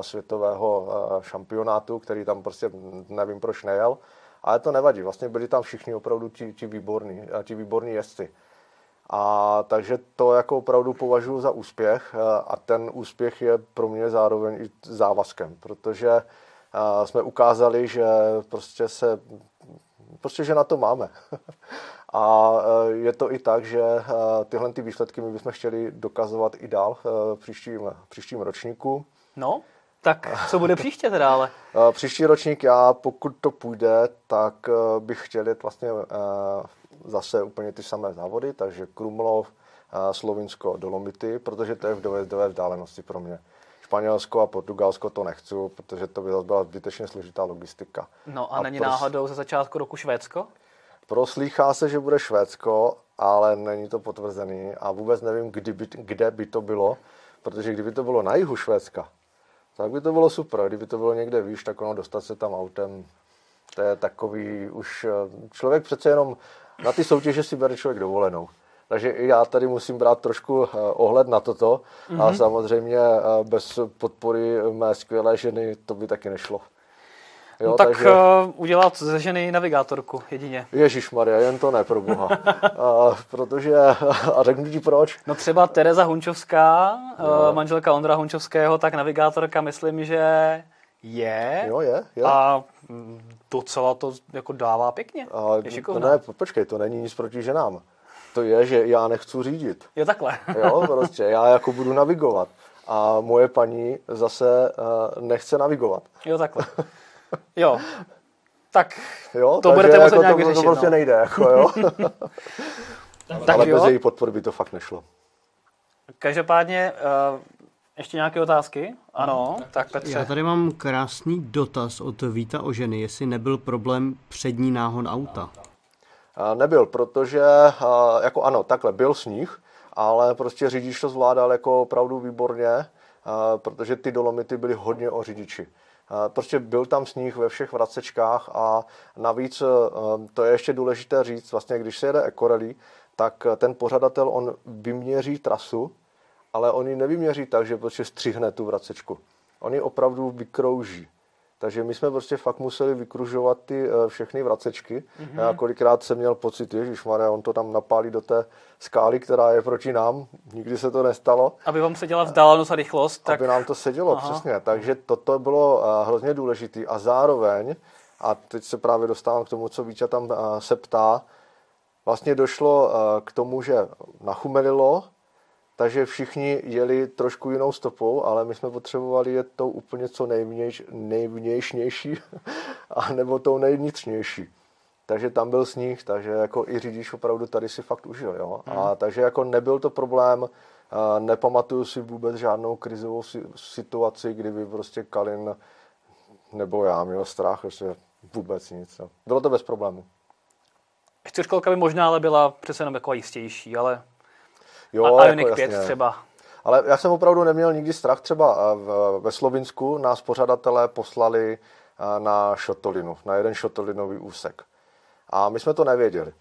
světového šampionátu, který tam prostě nevím proč nejel. Ale to nevadí, vlastně byli tam všichni opravdu ti, ti, výborní, ti výborní jezdci. A takže to jako opravdu považuji za úspěch a ten úspěch je pro mě zároveň i závazkem, protože jsme ukázali, že prostě se prostě, že na to máme. (laughs) A je to i tak, že tyhle ty výsledky my bychom chtěli dokazovat i dál v příštím, příštím ročníku. No, tak (laughs) co bude příště teda ale? Příští ročník já, pokud to půjde, tak bych chtěl jít vlastně zase úplně ty samé závody, takže Krumlov, Slovinsko, Dolomity, protože to je v dojezdové vzdálenosti pro mě. Španělsko a Portugalsko to nechci, protože to by zase byla zbytečně složitá logistika. No a, a není pros... náhodou ze začátku roku Švédsko? Proslýchá se, že bude Švédsko, ale není to potvrzený a vůbec nevím, kdy by, kde by to bylo, protože kdyby to bylo na jihu Švédska, tak by to bylo super. Kdyby to bylo někde výš, tak ono dostat se tam autem, to je takový už... Člověk přece jenom na ty soutěže si bere člověk dovolenou. Takže i já tady musím brát trošku ohled na toto mm-hmm. a samozřejmě bez podpory mé skvělé ženy to by taky nešlo. Jo, no tak takže... uh, udělat ze ženy navigátorku jedině. Ježíš Maria, jen to ne, pro boha. uh, (laughs) protože, (laughs) a řeknu ti proč. No třeba Tereza Hunčovská, uh, manželka Ondra Hunčovského, tak navigátorka myslím, že je. Jo, je, je. A docela to jako dává pěkně. A, je šikovná. ne, počkej, to není nic proti ženám. To je, že já nechci řídit. Jo, takhle. (laughs) jo, prostě, já jako budu navigovat. A moje paní zase uh, nechce navigovat. Jo, takhle. Jo. Tak jo, to budete muset jako nějak to, vyřešit. To prostě no. nejde, jako jo. (laughs) tak Ale jo. bez její podpory by to fakt nešlo. Každopádně, uh, ještě nějaké otázky? Ano, tak Petře. Já tady mám krásný dotaz od Víta o ženy, jestli nebyl problém přední náhon auta. Nebyl, protože, jako ano, takhle, byl sníh, ale prostě řidič to zvládal jako opravdu výborně, protože ty dolomity byly hodně o řidiči. Prostě byl tam sníh ve všech vracečkách a navíc, to je ještě důležité říct, vlastně když se jede ekorelí, tak ten pořadatel, on vyměří trasu, ale on ji nevyměří tak, že prostě střihne tu vracečku. On ji opravdu vykrouží. Takže my jsme prostě fakt museli vykružovat ty všechny vracečky. Mm-hmm. Já kolikrát jsem měl pocit, že on to tam napálí do té skály, která je proti nám. Nikdy se to nestalo. Aby vám seděla vzdálenost a rychlost. Tak... Aby nám to sedělo, Aha. přesně. Takže toto bylo hrozně důležité. A zároveň, a teď se právě dostávám k tomu, co Víča tam se ptá, vlastně došlo k tomu, že nachumelilo, takže všichni jeli trošku jinou stopou, ale my jsme potřebovali jet tou úplně co nejvnějš, nejvnějšnější, (laughs) a nebo tou nejvnitřnější. Takže tam byl sníh, takže jako i řidič opravdu tady si fakt užil. Jo? Hmm. A takže jako nebyl to problém, nepamatuju si vůbec žádnou krizovou situaci, kdyby prostě Kalin nebo já měl strach, prostě vůbec nic. Bylo to bez problému. Čtyřkolka by možná ale byla přece jenom jako jistější, ale Jo, a Ioniq jako 5 třeba. Ale já jsem opravdu neměl nikdy strach. Třeba ve Slovinsku nás pořadatelé poslali na šotolinu, na jeden šotolinový úsek. A my jsme to nevěděli.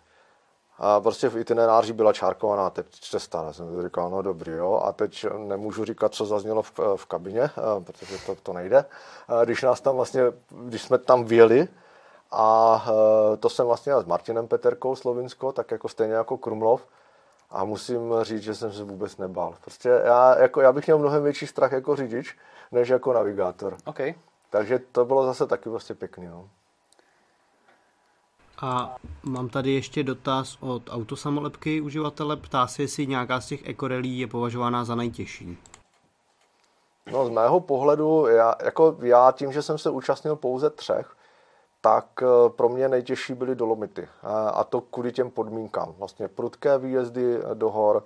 A prostě v itineráři byla čárkovaná teď cesta. Já jsem říkal, no dobrý, jo. A teď nemůžu říkat, co zaznělo v, v kabině, protože to, to nejde. Když nás tam vlastně, když jsme tam vyjeli, a to jsem vlastně s Martinem Peterkou Slovinsko, tak jako stejně jako Krumlov, a musím říct, že jsem se vůbec nebál. Prostě já, jako, já bych měl mnohem větší strach jako řidič, než jako navigátor. Okay. Takže to bylo zase taky vlastně pěkný. No. A mám tady ještě dotaz od autosamolepky uživatele. Ptá se, jestli nějaká z těch ekorelí je považována za nejtěžší. No z mého pohledu, já, jako já tím, že jsem se účastnil pouze třech, tak eh, pro mě nejtěžší byly dolomity. A to kvůli těm podmínkám. Vlastně prudké výjezdy do hor,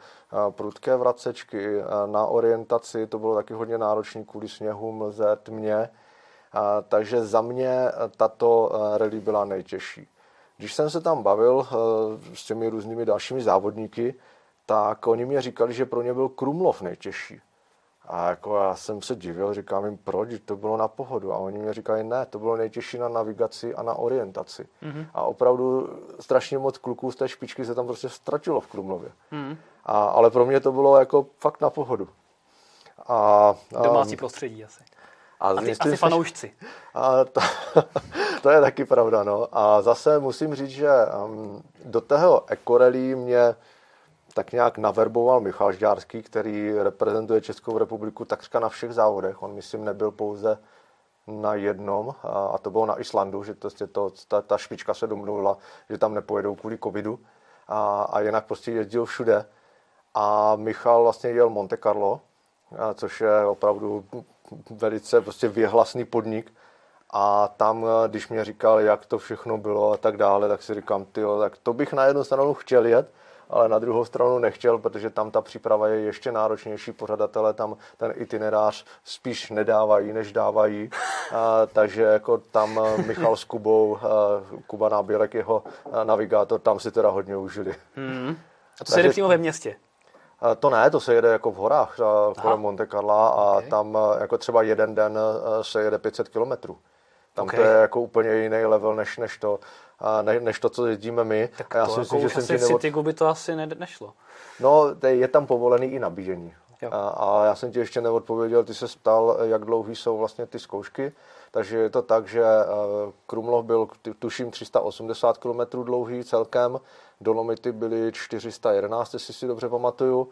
prudké vracečky, na orientaci, to bylo taky hodně náročné kvůli sněhu, mlze, tmě. Takže za mě tato eh, rally byla nejtěžší. Když jsem se tam bavil eh, s těmi různými dalšími závodníky, tak oni mě říkali, že pro ně byl Krumlov nejtěžší. A jako já jsem se divil, říkám jim, proč, to bylo na pohodu. A oni mi říkali, ne, to bylo nejtěžší na navigaci a na orientaci. Mm-hmm. A opravdu strašně moc kluků z té špičky se tam prostě ztratilo v Krumlově. Mm-hmm. A, ale pro mě to bylo jako fakt na pohodu. A, a Domácí prostředí asi. A, a ty, asi fanoušci. A to, (laughs) to je taky pravda, no. A zase musím říct, že um, do tého ekorelí mě tak nějak naverboval Michal Žďárský, který reprezentuje Českou republiku takřka na všech závodech. On, myslím, nebyl pouze na jednom, a to bylo na Islandu, že to, to, ta, ta špička se domluvila, že tam nepojedou kvůli covidu a, a jinak prostě jezdil všude. A Michal vlastně jel Monte Carlo, což je opravdu velice prostě věhlasný podnik. A tam, když mě říkal, jak to všechno bylo a tak dále, tak si říkám, ty, tak to bych na jednu stranu chtěl jet, ale na druhou stranu nechtěl, protože tam ta příprava je ještě náročnější, pořadatelé tam ten itinerář spíš nedávají, než dávají, (laughs) a, takže jako tam eh, Michal s Kubou, a, eh, Kuba Nábělek, jeho eh, navigátor, tam si teda hodně užili. Hmm. A to se jde přímo ve městě? To ne, to se jede jako v horách kolem Monte Carla a okay. tam jako třeba jeden den se jede 500 kilometrů. Tam okay. to je jako úplně jiný level než, než, to, ne, než to, co jedíme my. Tak já to si myslím, že jsem v. Citygu by to asi ne, nešlo. No, je tam povolený i nabíjení. A, a já jsem ti ještě neodpověděl, ty se ptal, jak dlouhý jsou vlastně ty zkoušky. Takže je to tak, že e, Krumlov byl tuším 380 km dlouhý celkem, Dolomity byly 411, jestli si dobře pamatuju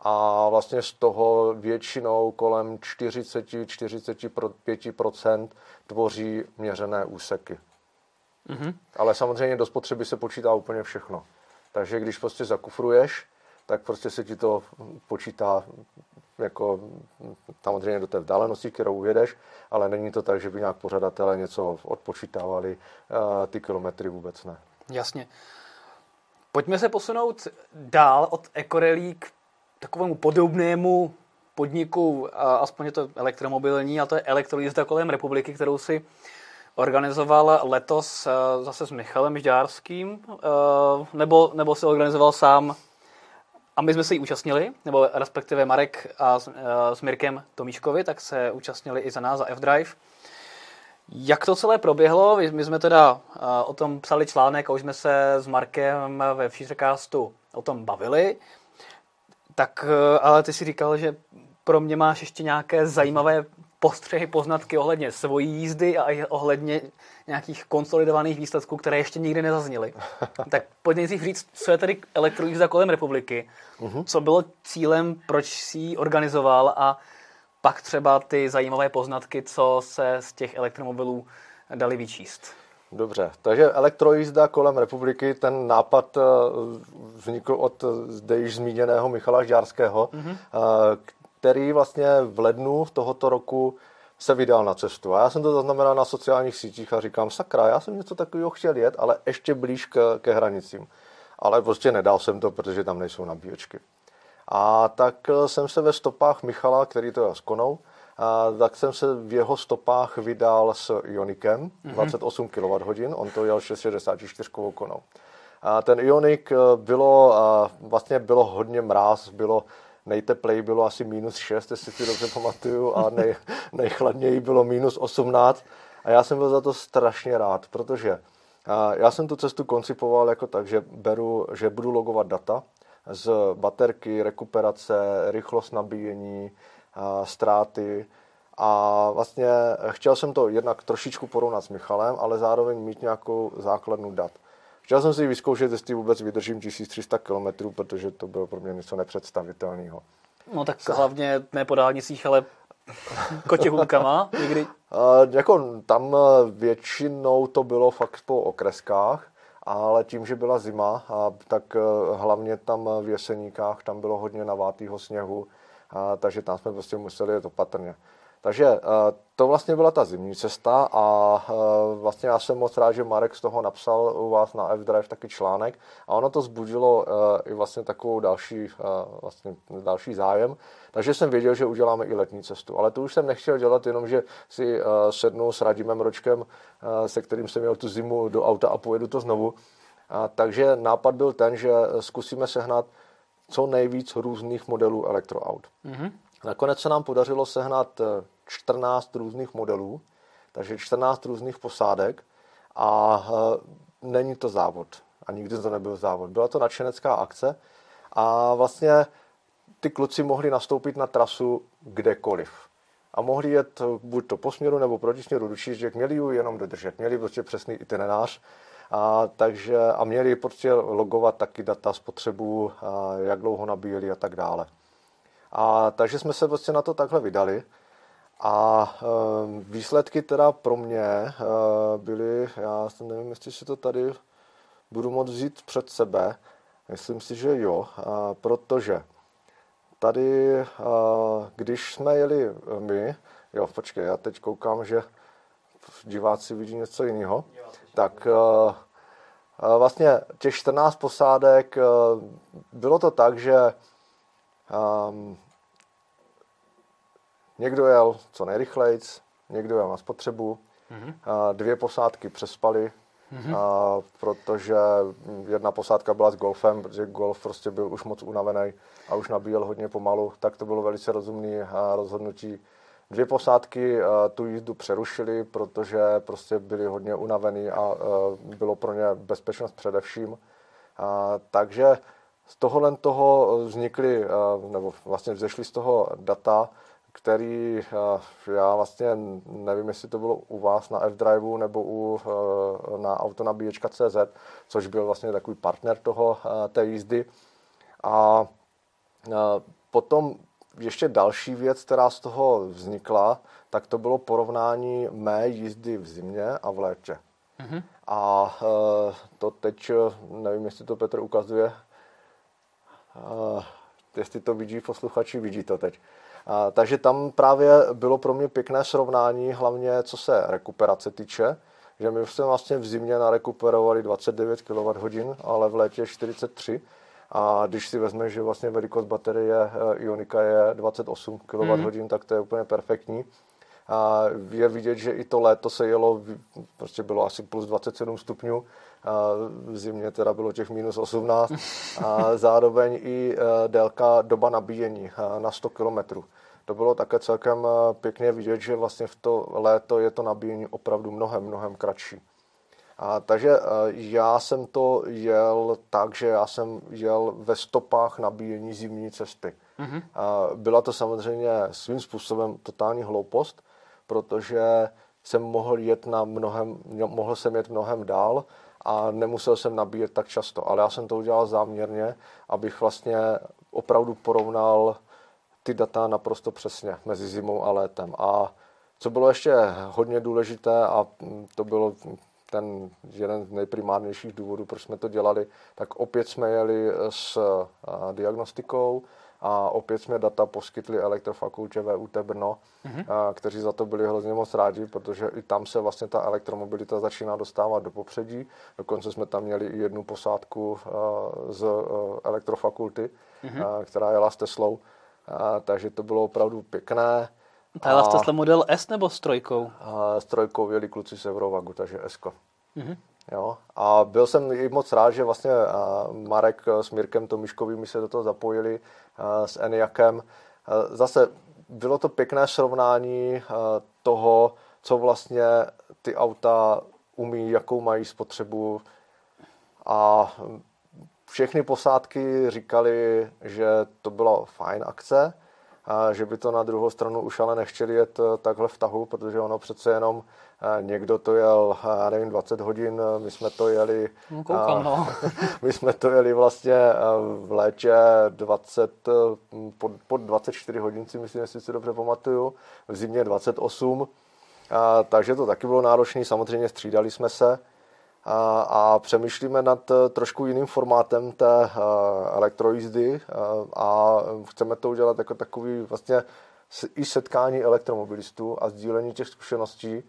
a vlastně z toho většinou kolem 40-45% tvoří měřené úseky. Mm-hmm. Ale samozřejmě do spotřeby se počítá úplně všechno. Takže když prostě zakufruješ, tak prostě se ti to počítá jako samozřejmě do té vzdálenosti, kterou ujedeš, ale není to tak, že by nějak pořadatelé něco odpočítávali, ty kilometry vůbec ne. Jasně. Pojďme se posunout dál od Ecorelí k takovému podobnému podniku, aspoň je to elektromobilní, a to je elektrojízda kolem republiky, kterou si organizoval letos eh, zase s Michalem Žďárským, eh, nebo, nebo si organizoval sám a my jsme se jí účastnili, nebo respektive Marek a s, eh, s Mirkem Tomíškovi, tak se účastnili i za nás, za F-Drive. Jak to celé proběhlo? My jsme teda o tom psali článek a už jsme se s Markem ve Futurecastu o tom bavili. Tak, eh, ale ty si říkal, že pro mě máš ještě nějaké zajímavé postřehy, poznatky ohledně svojí jízdy a i ohledně nějakých konsolidovaných výsledků, které ještě nikdy nezazněly. (laughs) tak pojď nejdřív říct, co je tady elektrojízda kolem republiky, uh-huh. co bylo cílem, proč si ji organizoval a pak třeba ty zajímavé poznatky, co se z těch elektromobilů dali vyčíst. Dobře, takže elektrojízda kolem republiky, ten nápad eh, vznikl od zde již zmíněného Michala Žďárského, mm-hmm. který vlastně v lednu tohoto roku se vydal na cestu. A já jsem to zaznamenal na sociálních sítích a říkám, sakra, já jsem něco takového chtěl jet, ale ještě blíž k, ke hranicím. Ale prostě nedal jsem to, protože tam nejsou nabíječky. A tak eh, jsem se ve stopách Michala, který to je s konou, a tak jsem se v jeho stopách vydal s Ionikem, mm-hmm. 28 kWh, on to jel 64 konou. A ten Ionik eh, bylo, vlastně bylo hodně mráz, bylo nejtepleji bylo asi minus 6, jestli si dobře pamatuju, a (laughs) nej, nejchladněji bylo minus 18. A já jsem byl za to strašně rád, protože já jsem tu cestu koncipoval jako tak, že beru, že budu logovat data z baterky, rekuperace, rychlost nabíjení, ztráty. A vlastně chtěl jsem to jednak trošičku porovnat s Michalem, ale zároveň mít nějakou základnu dat. Chtěl jsem si vyzkoušet, jestli vůbec vydržím 1300 km, protože to bylo pro mě něco nepředstavitelného. No tak hlavně ne po dálnicích, ale kotěhůnkama někdy? (laughs) jako tam většinou to bylo fakt po okreskách, ale tím, že byla zima, a tak hlavně tam v Jeseníkách, tam bylo hodně navátýho sněhu, a, takže tam jsme prostě museli jet opatrně. Takže eh, to vlastně byla ta zimní cesta a eh, vlastně já jsem moc rád, že Marek z toho napsal u vás na F-Drive taky článek a ono to zbudilo eh, i vlastně takovou další, vlastně další zájem. Takže jsem věděl, že uděláme i letní cestu. Ale to už jsem nechtěl dělat jenom, že si sednu s Radimem Ročkem, se kterým jsem měl tu zimu do auta a pojedu to znovu. Takže nápad byl ten, že zkusíme sehnat co nejvíc různých modelů elektroaut. Mm-hmm. Nakonec se nám podařilo sehnat 14 různých modelů, takže 14 různých posádek a e, není to závod. A nikdy to nebyl závod. Byla to nadšenecká akce a vlastně ty kluci mohli nastoupit na trasu kdekoliv. A mohli jet buď to po směru nebo proti směru do Čížděk, měli ji jenom dodržet, měli prostě přesný itinerář a, takže, a měli prostě logovat taky data spotřebu, a jak dlouho nabíjeli a tak dále. A takže jsme se prostě na to takhle vydali. A e, výsledky teda pro mě e, byly, já nevím, jestli si to tady budu moct vzít před sebe, myslím si, že jo, e, protože tady, e, když jsme jeli my, jo, počkej, já teď koukám, že diváci vidí něco jiného, tak e, vlastně těch 14 posádek, bylo to tak, že Někdo jel co nejrychleji, někdo jel na spotřebu, mm-hmm. dvě posádky přespali, mm-hmm. a, protože jedna posádka byla s golfem, protože golf prostě byl už moc unavený a už nabíjel hodně pomalu, tak to bylo velice rozumné rozhodnutí. Dvě posádky tu jízdu přerušili, protože prostě byli hodně unavený a bylo pro ně bezpečnost především. Takže z tohohle toho vznikly, nebo vlastně vzešly z toho data, který eh, já vlastně nevím, jestli to bylo u vás na F-Driveu nebo u, eh, na autonabíječka.cz, což byl vlastně takový partner toho, eh, té jízdy. A potom ještě další věc, která z toho vznikla, tak to bylo porovnání mé jízdy v zimě a v létě. Mm-hmm. A to teď, nevím, jestli to Petr ukazuje, jestli to vidí posluchači, vidí to teď. A, takže tam právě bylo pro mě pěkné srovnání, hlavně co se rekuperace týče, že my jsme vlastně v zimě narekuperovali 29 kWh, ale v létě 43 a když si vezmeš, že vlastně velikost baterie eh, Ionika je 28 kWh, mm. tak to je úplně perfektní. A je vidět, že i to léto se jelo, prostě bylo asi plus 27 stupňů, a v zimě teda bylo těch minus 18 a (laughs) zároveň i eh, délka doba nabíjení eh, na 100 km. To bylo také celkem pěkně vidět, že vlastně v to léto je to nabíjení opravdu mnohem, mnohem kratší. A, takže já jsem to jel tak, že já jsem jel ve stopách nabíjení zimní cesty. Mm-hmm. A byla to samozřejmě svým způsobem totální hloupost, protože jsem mohl jet na mnohem, mohl jsem jet mnohem dál a nemusel jsem nabíjet tak často. Ale já jsem to udělal záměrně, abych vlastně opravdu porovnal ty data naprosto přesně mezi zimou a létem. A co bylo ještě hodně důležité a to bylo ten jeden z nejprimárnějších důvodů, proč jsme to dělali, tak opět jsme jeli s diagnostikou, a opět jsme data poskytli elektrofakultě VUT Brno, mm-hmm. a, kteří za to byli hrozně moc rádi, protože i tam se vlastně ta elektromobilita začíná dostávat do popředí. Dokonce jsme tam měli i jednu posádku a, z a, elektrofakulty, mm-hmm. a, která jela s Teslou, a, takže to bylo opravdu pěkné. Ta jela s model S nebo s trojkou? A, s trojkou jeli kluci z Eurovagu, takže S. Mm-hmm. Jo? A byl jsem i moc rád, že vlastně Marek s Mirkem Tomiškovým se do toho zapojili s Eniakem. Zase bylo to pěkné srovnání toho, co vlastně ty auta umí, jakou mají spotřebu a všechny posádky říkali, že to byla fajn akce, a že by to na druhou stranu už ale nechtěli jet eh, takhle v tahu, protože ono přece jenom eh, někdo to jel, eh, já nevím, 20 hodin, my jsme to jeli, no, koukám, no. (laughs) my jsme to jeli vlastně v létě 20, pod, pod 24 hodin si myslím, jestli si dobře pamatuju, v zimě 28, a, takže to taky bylo náročné, samozřejmě střídali jsme se, a, přemýšlíme nad eh, trošku jiným formátem té elektrojízdy a chceme to udělat jako takový vlastně i setkání elektromobilistů a sdílení těch zkušeností.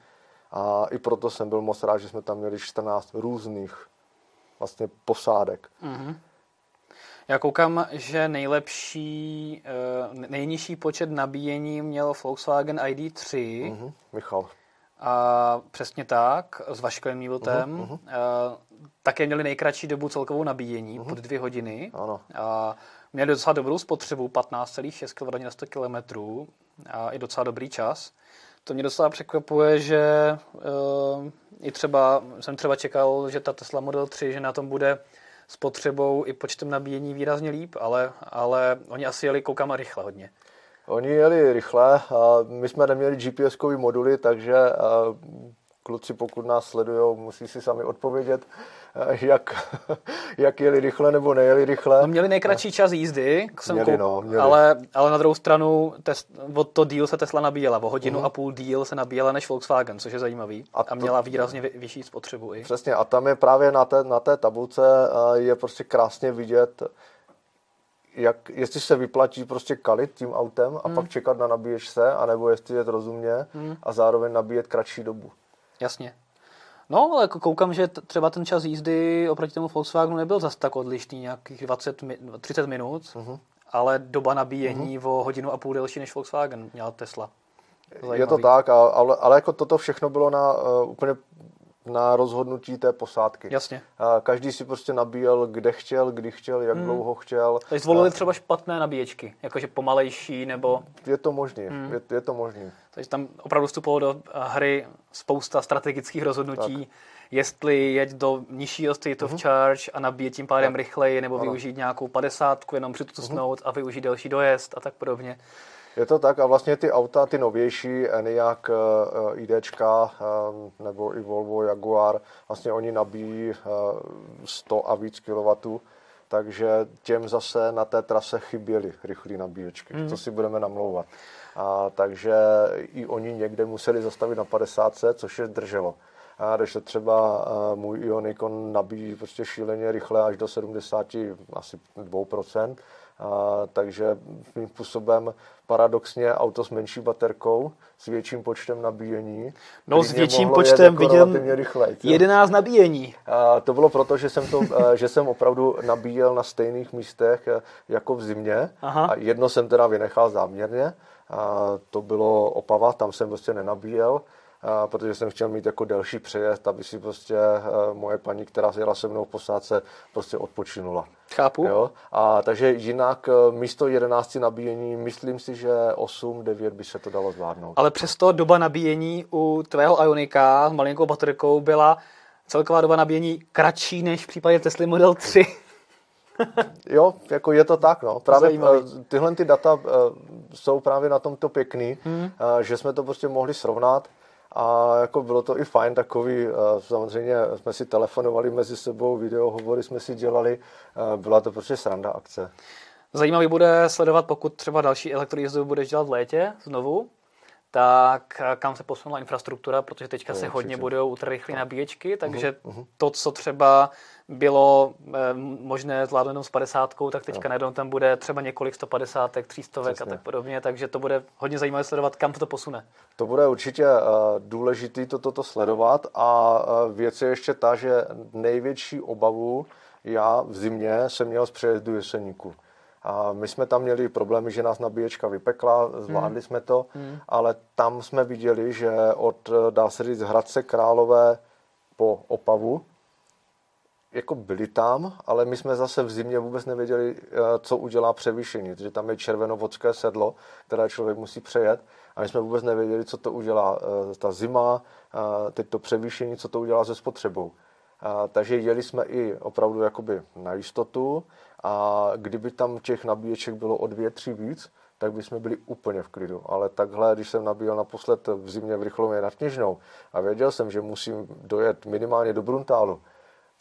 A i proto jsem byl moc rád, že jsme tam měli 14 různých vlastně posádek. Mm-hmm. Já koukám, že nejlepší, nejnižší počet nabíjení měl Volkswagen ID3. Mm-hmm. Michal. A přesně tak, s Vaškem Míltem. Uh-huh, uh-huh. Také měli nejkratší dobu celkovou nabíjení, uh-huh. pod dvě hodiny. Ano. A měli docela dobrou spotřebu, 15,6 kWh na 100 km a i docela dobrý čas. To mě docela překvapuje, že uh, i třeba, jsem třeba čekal, že ta Tesla Model 3, že na tom bude s potřebou i počtem nabíjení výrazně líp, ale, ale oni asi jeli, koukám, rychle hodně. Oni jeli rychle, a my jsme neměli GPS-kový moduly, takže kluci, pokud nás sledují, musí si sami odpovědět, jak, (laughs) jak jeli rychle nebo nejeli rychle. No měli nejkratší čas jízdy, jsem měli, no, měli. Ale, ale na druhou stranu tes, od to díl se Tesla nabíjela, o hodinu uh-huh. a půl díl se nabíjela než Volkswagen, což je zajímavý a, to, a měla výrazně vy, vyšší spotřebu i. Přesně a tam je právě na té, na té tabulce je prostě krásně vidět, jak, jestli se vyplatí prostě kalit tím autem a hmm. pak čekat na nabíječce, anebo jestli jet rozumně hmm. a zároveň nabíjet kratší dobu. Jasně. No, ale koukám, že třeba ten čas jízdy oproti tomu Volkswagenu nebyl zase tak odlišný, nějakých 20, 30 minut, uh-huh. ale doba nabíjení uh-huh. o hodinu a půl delší než Volkswagen měla Tesla. Zajímavý. Je to tak, ale, ale jako toto všechno bylo na uh, úplně na rozhodnutí té posádky. Jasně. A každý si prostě nabíjel, kde chtěl, kdy chtěl, jak hmm. dlouho chtěl. Takže zvolili třeba špatné nabíječky, jakože pomalejší nebo... Je to možné, hmm. je, je to možné. Takže tam opravdu vstupovalo do hry spousta strategických rozhodnutí, tak. jestli jet do nižšího state of hmm. charge a nabíjet tím pádem tak. rychleji, nebo ano. využít nějakou padesátku, jenom přitusnout hmm. a využít delší dojezd a tak podobně. Je to tak a vlastně ty auta, ty novější, Enyaq, eh, IDčka eh, nebo i Volvo, Jaguar, vlastně oni nabíjí 100 eh, a víc kW, takže těm zase na té trase chyběly rychlé nabíječky, mm. co si budeme namlouvat. A, takže i oni někde museli zastavit na 50, což je drželo. A když se třeba můj Ionikon nabíjí prostě šíleně rychle až do 70, asi 2%, a, takže tím způsobem paradoxně auto s menší baterkou, s větším počtem nabíjení. No s větším počtem jako vidím 11 nabíjení. A to bylo proto, že jsem, to, eh, že jsem opravdu nabíjel na stejných místech eh, jako v zimě Aha. a jedno jsem teda vynechal záměrně. A to bylo Opava, tam jsem prostě nenabíjel protože jsem chtěl mít jako delší přejezd, aby si prostě eh, moje paní, která jela se mnou v posádce, prostě odpočinula. Chápu. Jo? A takže jinak eh, místo 11 nabíjení, myslím si, že 8, 9 by se to dalo zvládnout. Ale přesto doba nabíjení u tvého Ionika s malinkou baterkou byla celková doba nabíjení kratší než v případě Tesla Model 3. (laughs) jo, jako je to tak, no. Právě Zajímavý. Eh, tyhle ty data jsou právě na tomto pěkný, hmm. že jsme to prostě mohli srovnat. A jako bylo to i fajn takový, samozřejmě jsme si telefonovali mezi sebou, videohovory jsme si dělali, byla to prostě sranda akce. Zajímavý bude sledovat, pokud třeba další elektrojízdu budeš dělat v létě znovu, tak kam se posunula infrastruktura, protože teďka no, se hodně budou ultrarychlé nabíječky, takže uh-huh. to, co třeba bylo eh, možné zvládnout jenom s 50, tak teďka no. najednou tam bude třeba několik 150, 300 a tak podobně, takže to bude hodně zajímavé sledovat, kam to posune. To bude určitě uh, důležité toto to sledovat a uh, věc je ještě ta, že největší obavu já v zimě jsem měl z přejezdu Jeseníku. A my jsme tam měli problémy, že nás nabíječka vypekla, zvládli hmm. jsme to, hmm. ale tam jsme viděli, že od, dá se říct, Hradce Králové po Opavu, jako byli tam, ale my jsme zase v zimě vůbec nevěděli, eh, co udělá převýšení, protože tam je červenovodské sedlo, které člověk musí přejet a my jsme vůbec nevěděli, co to udělá eh, ta zima, eh, teď to převýšení, co to udělá se spotřebou. Takže jeli jsme i opravdu jakoby na jistotu a kdyby tam těch nabíječek bylo o dvě, tři víc, tak bychom byli úplně v klidu. Ale takhle, když jsem nabíjel naposled v zimě v Rychlově nad Kněžnou a věděl jsem, že musím dojet minimálně do Bruntálu,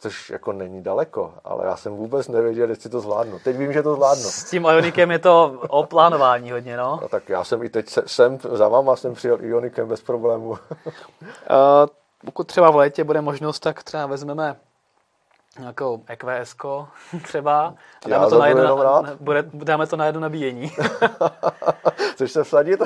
což jako není daleko, ale já jsem vůbec nevěděl, jestli to zvládnu. Teď vím, že to zvládnu. S tím Ionikem je to o plánování hodně, no. no tak já jsem i teď sem za váma jsem přijel Ionikem bez problému. uh, (laughs) pokud třeba v létě bude možnost, tak třeba vezmeme nějakou EQS (laughs) třeba a dáme to, na jedno, na, bude, dáme to na jedno nabíjení. (laughs) Chceš se vsadit?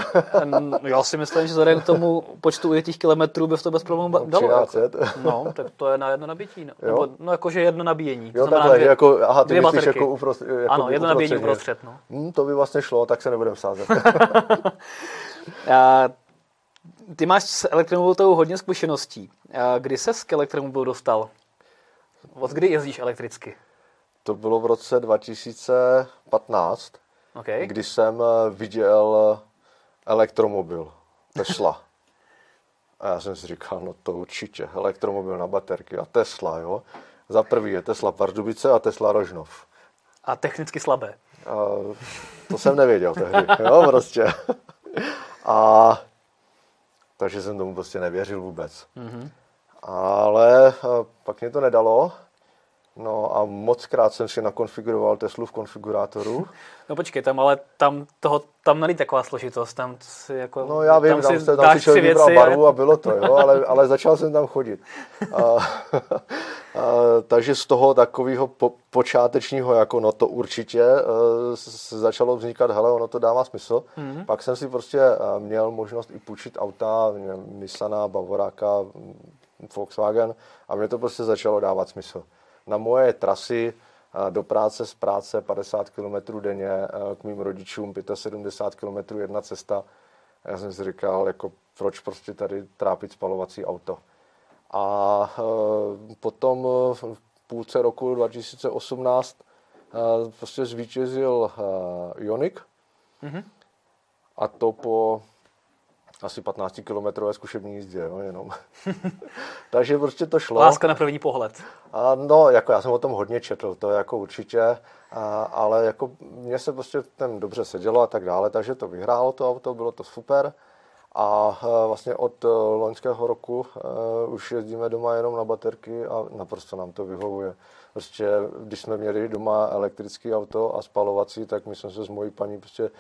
Já si myslím, že vzhledem k tomu počtu ujetých kilometrů by to bez problémů no, dalo. Jako. (laughs) No, tak to je na jedno nabití. No, Nebo, no jakože jedno nabíjení. Jo, takhle, dvě, jako, aha, ty myslíš jako, uprost, jako Ano, jedno nabíjení uprostřed. No. Hmm, to by vlastně šlo, tak se nebudem sázet. ty máš s elektromobilitou hodně zkušeností. Kdy se k elektromobilu dostal? Od kdy jezdíš elektricky? To bylo v roce 2015, okay. kdy jsem eh, viděl elektromobil Tesla. A já jsem si říkal, no to určitě, elektromobil na baterky a Tesla, jo. Za prvý je Tesla Pardubice a Tesla Rožnov. A technicky slabé. A to jsem nevěděl tehdy, jo, prostě. (laughs) A takže jsem tomu prostě nevěřil vůbec. Mm-hmm. Ale eh, pak mě to nedalo. No a moc krát jsem si nakonfiguroval Teslu v konfigurátoru. (laughs) No počkej, tam ale tam, toho, tam není taková složitost, tam si jako... No já vím, tam, tam, si tam, tam si člověk vybral barvu a bylo to, jo, ale, ale začal jsem tam chodit. A, (laughs) a, takže z toho takového po, počátečního, jako no to určitě, uh, začalo vznikat, hele, ono to dává smysl. Mm-hmm. Pak jsem si prostě uh, měl možnost i půjčit auta, Nissana, Bavoráka, Volkswagen a mě to prostě začalo dávat smysl. Na moje trasy do práce, z práce 50 km denně, k mým rodičům 75 km jedna cesta. Já jsem si říkal, jako proč prostě tady trápit spalovací auto. A potom v půlce roku 2018 prostě zvítězil Ioniq. Mm-hmm. A to po asi 15 kilometrové zkušební jízdě, jo, jenom. (laughs) Takže prostě to šlo. Láska na první pohled. A no, jako já jsem o tom hodně četl, to je jako určitě, a, ale jako mně se prostě ten dobře sedělo a tak dále, takže to vyhrálo to auto, bylo to super. A e, vlastně od e, loňského roku uh, už jezdíme doma jenom na baterky a naprosto nám to vyhovuje. Prostě, když jsme měli doma elektrické auto a spalovací, tak my jsme se s mojí paní prostě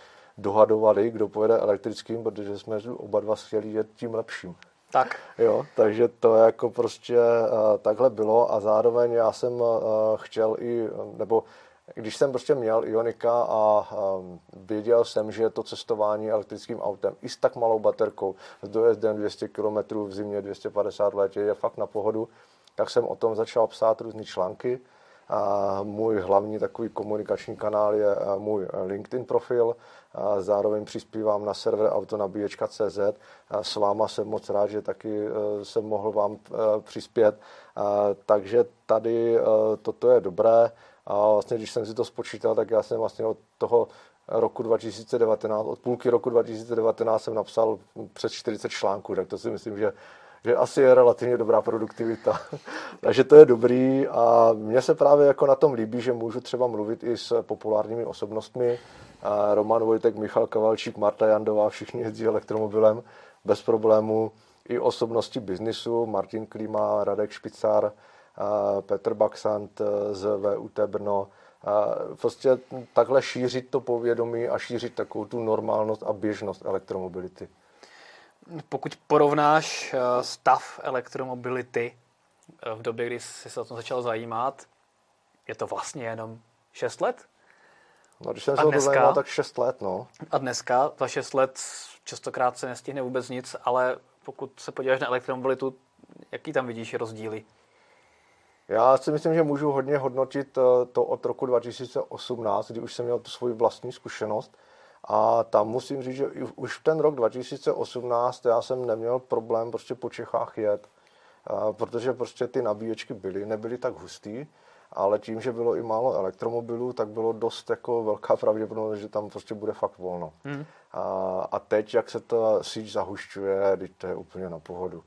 dohadovali, kdo pojede elektrickým, protože jsme oba dva chtěli jet tím lepším. Tak. Jo, takže to jako prostě uh, takhle bylo a zároveň já jsem uh, chtěl i, nebo když jsem prostě měl Ionika a um, věděl jsem, že to cestování elektrickým autem i s tak malou baterkou, s dojezdem 200 km v zimě, 250 v létě je fakt na pohodu, tak jsem o tom začal psát různé články můj hlavní takový komunikační kanál je můj LinkedIn profil. Zároveň přispívám na server autonabíječka.cz. S váma jsem moc rád, že taky e, jsem mohl vám e, přispět. Takže tady e, toto je dobré. A vlastně, když jsem si to spočítal, tak já jsem vlastně od toho roku 2019, od půlky roku 2019 jsem napsal přes 40 článků, tak to si myslím, že že asi je relativně dobrá produktivita. (laughs) Takže to je dobrý a mně se právě jako na tom líbí, že můžu třeba mluvit i s populárními osobnostmi. Roman Vojtek, Michal Kavalčík, Marta Jandová, všichni jezdí elektromobilem bez problémů. I osobnosti biznisu, Martin Klima, Radek Špicár, Petr Baxant z VUT Brno. Prostě takhle šířit to povědomí a šířit takovou tu normálnost a běžnost elektromobility pokud porovnáš eh, stav elektromobility eh, v době, kdy jsi se o tom začal zajímat, je to vlastně jenom 6 let? No, když jsem se dneska, zajímal, tak 6 let, no. A dneska za 6 let častokrát se nestihne vůbec nic, ale pokud se podíváš na elektromobilitu, jaký tam vidíš rozdíly? Já si myslím, že můžu hodně hodnotit eh, to od roku 2018, kdy už jsem měl tu svoji vlastní zkušenost a tam musím říct, že už v ten rok 2018 já jsem neměl problém prostě po Čechách jet, protože prostě ty nabíječky byly, nebyly tak hustý, ale tím, že bylo i málo elektromobilů, tak bylo dost jako velká pravděpodobnost, že tam prostě bude fakt volno. Hmm. A, a teď, jak se ta síť zahušťuje, teď to je úplně na pohodu.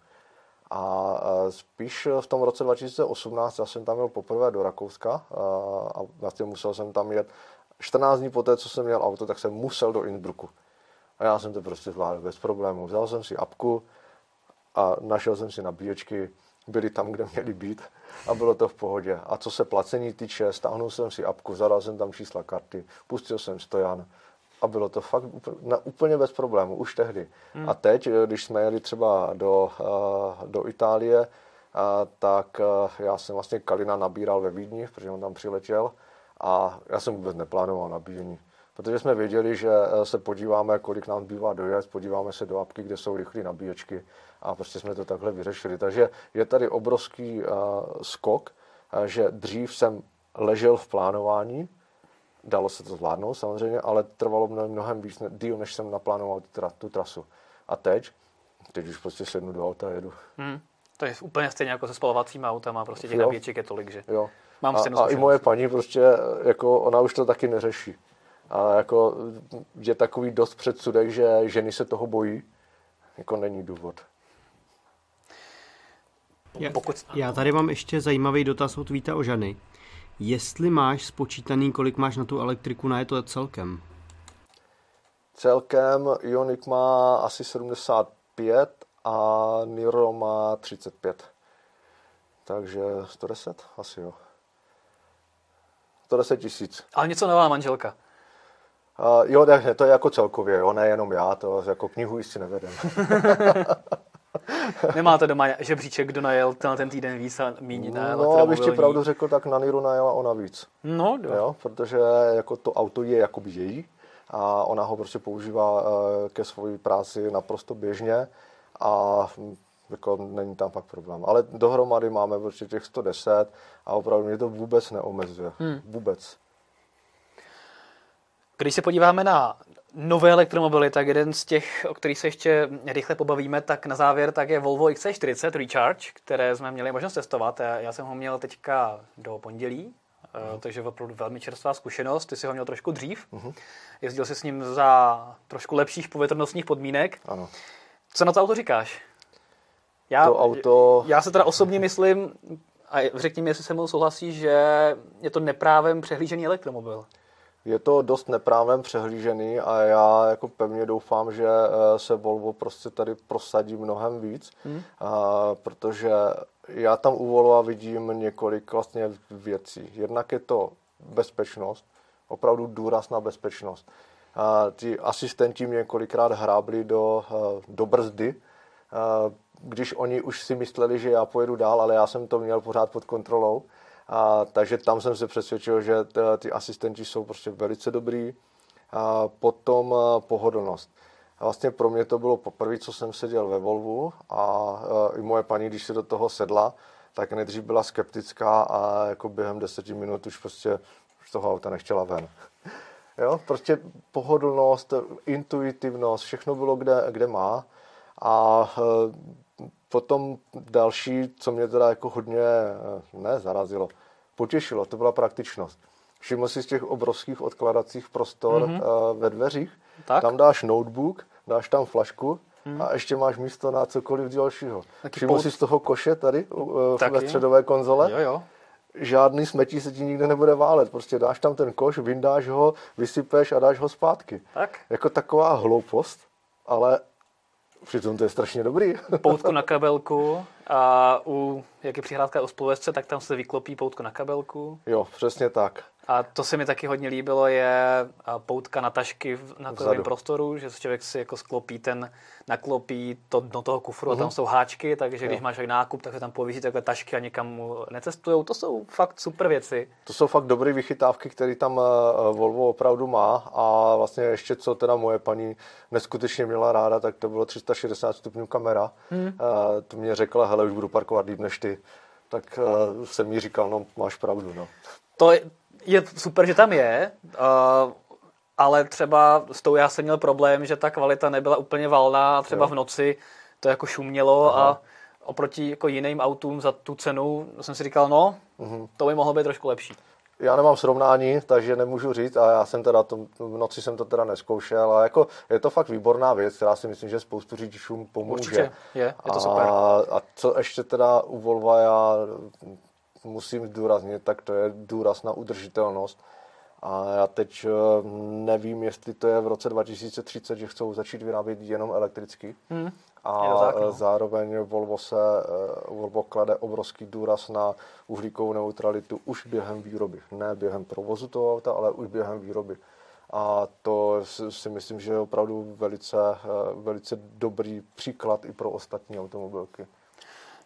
A spíš v tom roce 2018 já jsem tam měl poprvé do Rakouska a, a vlastně musel jsem tam jet 14 dní poté, co jsem měl auto, tak jsem musel do Innsbrucku. A já jsem to prostě zvládl bez problémů. Vzal jsem si apku a našel jsem si nabíječky, byly tam, kde měly být a bylo to v pohodě. A co se placení týče, stáhnul jsem si apku, zadal jsem tam čísla karty, pustil jsem stojan a bylo to fakt úplně bez problému, už tehdy. Hmm. A teď, když jsme jeli třeba do, do Itálie, tak já jsem vlastně Kalina nabíral ve Vídni, protože on tam přiletěl a já jsem vůbec neplánoval nabíjení. Protože jsme věděli, že se podíváme, kolik nám bývá dojezd, podíváme se do apky, kde jsou rychlé nabíječky a prostě jsme to takhle vyřešili. Takže je tady obrovský skok, že dřív jsem ležel v plánování, dalo se to zvládnout samozřejmě, ale trvalo mnohem víc, ne, díl, než jsem naplánoval tu, tra, tu trasu. A teď, teď už prostě sednu do auta a jedu. Hmm. To je úplně stejně jako se spalovacíma autama, prostě těch nabíječek je tolik, že jo. Mám a, a i moje paní prostě, jako ona už to taky neřeší. A jako je takový dost předsudek, že ženy se toho bojí, jako není důvod. Já, Pokud... já tady mám ještě zajímavý dotaz od Víta Ožany. Jestli máš spočítaný, kolik máš na tu elektriku na je to celkem? Celkem Ioniq má asi 75 a Niro má 35. Takže 110 asi jo. 110 tisíc. Ale něco nová manželka. Uh, jo, ne, to je jako celkově, jo, nejenom já, to jako knihu jistě nevedem. (laughs) Nemáte doma žebříček, kdo najel ten, ten týden víc a míň na No, abych ti pravdu řekl, tak na Niru najela ona víc. No, jo. jo. protože jako to auto je jakoby její a ona ho prostě používá eh, ke své práci naprosto běžně a jako není tam pak problém. Ale dohromady máme prostě těch 110 a opravdu mě to vůbec neomezuje. Hmm. Vůbec. Když se podíváme na nové elektromobily, tak jeden z těch, o kterých se ještě rychle pobavíme, tak na závěr tak je Volvo XC40 Recharge, které jsme měli možnost testovat. Já jsem ho měl teďka do pondělí, uh-huh. takže opravdu velmi čerstvá zkušenost. Ty si ho měl trošku dřív. Uh-huh. Jezdil jsi s ním za trošku lepších povětrnostních podmínek. Ano. Co na to auto říkáš? Já, to auto... já se teda osobně myslím, a řekni mi, jestli se mnou souhlasí, že je to neprávem přehlížený elektromobil je to dost neprávem přehlížený a já jako pevně doufám, že eh, se Volvo prostě tady prosadí mnohem víc, hmm. a, protože já tam u Volvo vidím několik vlastně věcí. Jednak je to bezpečnost, opravdu důraz na bezpečnost. A ti asistenti mě několikrát hrábli do, eh, do brzdy, a, když oni už si mysleli, že já pojedu dál, ale já jsem to měl pořád pod kontrolou. A, takže tam jsem se přesvědčil, že t, ty asistenti jsou prostě velice dobrý. A potom a, pohodlnost. A vlastně pro mě to bylo poprvé, co jsem seděl ve Volvu a, a i moje paní, když se do toho sedla, tak nejdřív byla skeptická a jako během deseti minut už prostě z toho auta nechtěla ven. Jo, prostě pohodlnost, intuitivnost, všechno bylo, kde, kde má. A Potom další, co mě teda jako hodně, eh, ne zarazilo, potěšilo, to byla praktičnost. Všiml si z těch obrovských odkladacích prostor mm-hmm. ve dveřích, tak? tam dáš notebook, dáš tam flašku mm. a ještě máš místo na cokoliv dalšího. Taky Všiml pod... si z toho koše tady Taky. ve středové konzole? Jo, jo. Žádný smetí se ti nikde nebude válet. Prostě dáš tam ten koš, vyndáš ho, vysypeš a dáš ho zpátky. Tak. Jako taková hloupost, ale Přitom to je strašně dobrý. (laughs) Poutku na kabelku a u, jak je přihrádka u spoluvesce, tak tam se vyklopí poutko na kabelku. Jo, přesně tak. A to se mi taky hodně líbilo, je poutka na tašky na takovém prostoru, že člověk si jako sklopí ten, naklopí to do toho kufru uh-huh. a tam mhm. jsou háčky, takže když jo. máš nákup, tak se tam pověří takové tašky a někam mu necestují. To jsou fakt super věci. To jsou fakt dobré vychytávky, které tam eh, Volvo opravdu má a vlastně ještě co teda moje paní neskutečně měla ráda, tak to bylo 360 stupňů kamera. Hmm. To mě řekla, hele, už budu parkovat líp než ty. Tak jsem mi říkal, no máš pravdu, no. To je, super, že tam je, uh, ale třeba s tou já jsem měl problém, že ta kvalita nebyla úplně valná a třeba jo. v noci to jako šumělo Aha. a oproti jako jiným autům za tu cenu jsem si říkal, no, uh-huh. to by mohlo být trošku lepší. Já nemám srovnání, takže nemůžu říct a já jsem teda, to, v noci jsem to teda neskoušel a jako je to fakt výborná věc, která si myslím, že spoustu řidičům pomůže. Určitě, je, je to super. A, a co ještě teda u Volvo já musím zdůraznit, tak to je důraz na udržitelnost. A já teď eh, nevím, jestli to je v roce 2030, že chcou začít vyrábět jenom elektricky. Hmm. A no. zároveň Volvo, se, eh, Volvo klade obrovský důraz na uhlíkovou neutralitu už během výroby. Ne během provozu toho auta, ale už během výroby. A to si myslím, že je opravdu velice, velice dobrý příklad i pro ostatní automobilky.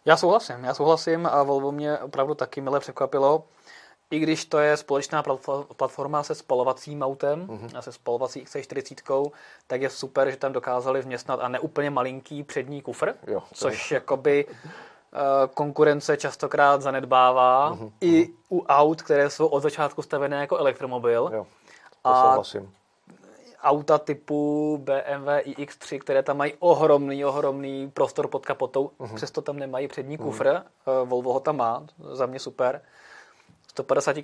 Já souhlasím, já souhlasím a Volvo mě opravdu taky milé překvapilo. I když to je společná platforma se spalovacím autem mm-hmm. a se spalovací XC40, tak je super, že tam dokázali vměstnat a neúplně malinký přední kufr, jo, což je. jakoby uh, konkurence častokrát zanedbává mm-hmm. i u aut, které jsou od začátku stavené jako elektromobil. Jo, to a souhlasím auta typu BMW iX3, které tam mají ohromný, ohromný prostor pod kapotou, uh-huh. přesto tam nemají přední kufr, uh-huh. Volvo ho tam má, za mě super. 150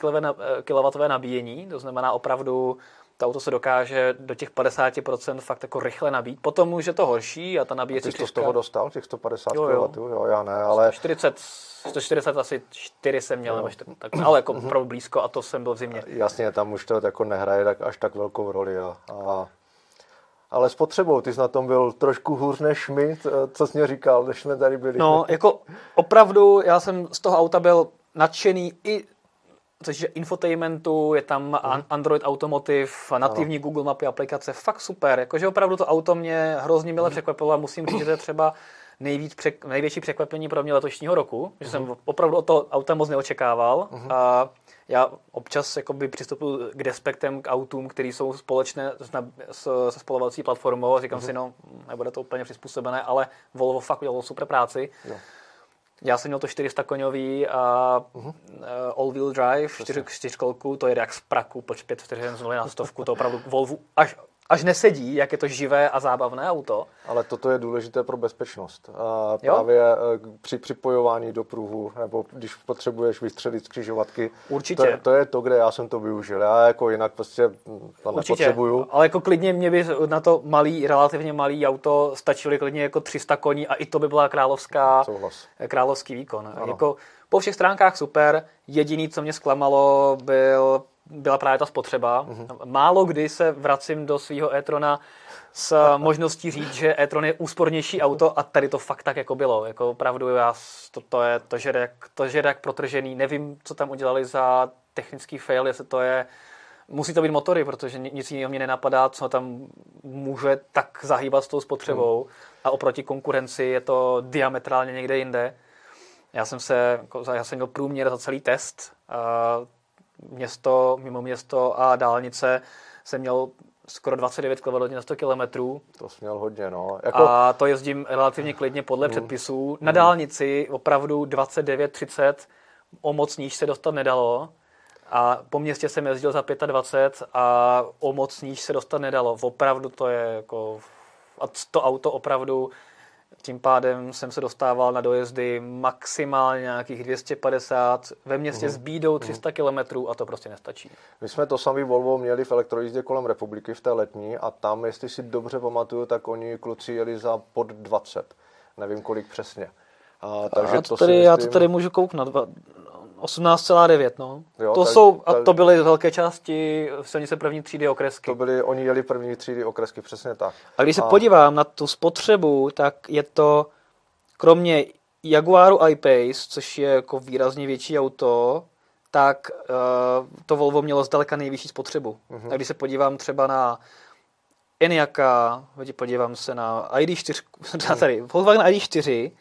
kW nabíjení, to znamená opravdu to auto se dokáže do těch 50% fakt jako rychle nabít. Potom už je to horší a ta nabíjecí a ty jsi to z toho dostal, těch 150 jo, jo. kW? Jo, já ne, ale... 140, 140 asi 4 jsem měl, nebo 4, tak, ale jako mm-hmm. opravdu blízko a to jsem byl v zimě. Jasně, tam už to jako nehraje tak, až tak velkou roli. A, a ale s potřebou. Ty jsi na tom byl trošku hůř než my, co jsi mě říkal, než jsme tady byli. No, jako opravdu, já jsem z toho auta byl nadšený i což je infotainmentu, je tam mm. Android Automotive, nativní ano. Google mapy aplikace, fakt super. Jakože opravdu to auto mě hrozně milé mm. překvapilo a musím říct, že to je třeba nejvíc přek, největší překvapení pro mě letošního roku, mm. že jsem mhm. opravdu od toho auta moc neočekával. Mm. A já občas jakoby přistupuji k despektem k autům, které jsou společné s, se spolovací platformou a říkám mm. si, no, nebude to úplně přizpůsobené, ale Volvo fakt udělalo super práci. Jo. Já jsem měl to 400 koňový a uh-huh. uh, all-wheel drive, čtyř, čtyřkolku, to jede jak z praku, po 5 vteřin z na stovku, to opravdu Volvo až až nesedí, jak je to živé a zábavné auto. Ale toto je důležité pro bezpečnost. A právě jo? Eh, při připojování do pruhu, nebo když potřebuješ vystřelit z křižovatky. Určitě. To, to, je to, kde já jsem to využil. Já jako jinak prostě to Určitě. nepotřebuju. Ale jako klidně mě by na to malý, relativně malý auto stačily klidně jako 300 koní a i to by byla královská, Souhlas. královský výkon. Ano. Jako po všech stránkách super. Jediný, co mě zklamalo, byl byla právě ta spotřeba. Mm-hmm. Málo kdy se vracím do svého e-trona s (laughs) možností říct, že e-tron je úspornější auto a tady to fakt tak jako bylo. Jako opravdu já, to, to je to žere, jak, to žere jak protržený. Nevím, co tam udělali za technický fail, jestli to je Musí to být motory, protože nic jiného mě nenapadá, co tam může tak zahýbat s tou spotřebou. Mm. A oproti konkurenci je to diametrálně někde jinde. Já jsem se, jako já jsem měl průměr za celý test město, mimo město a dálnice jsem měl skoro 29 km na 100 km. To jsi měl hodně, no. Jako... A to jezdím relativně klidně podle mm. předpisů. Na mm. dálnici opravdu 29-30, o moc níž se dostat nedalo. A po městě jsem jezdil za 25 a o moc níž se dostat nedalo. Opravdu to je jako... A to auto opravdu tím pádem jsem se dostával na dojezdy maximálně nějakých 250, ve městě mm-hmm. s bídou 300 mm-hmm. km a to prostě nestačí. My jsme to samý Volvo měli v elektrojízdě kolem republiky v té letní a tam, jestli si dobře pamatuju, tak oni kluci jeli za pod 20. Nevím kolik přesně. A, takže a to tady, myslím... já to tady můžu kouknout. 18,9, no. Jo, to tak, jsou, a to byly velké části silnice první třídy okresky. To byly, oni jeli první třídy okresky, přesně tak. A když se a... podívám na tu spotřebu, tak je to kromě Jaguaru I-Pace, což je jako výrazně větší auto, tak uh, to Volvo mělo zdaleka nejvyšší spotřebu. Uh-huh. A když se podívám třeba na Enyaka, podívám se na ID4, (laughs) tady, Volkswagen ID4,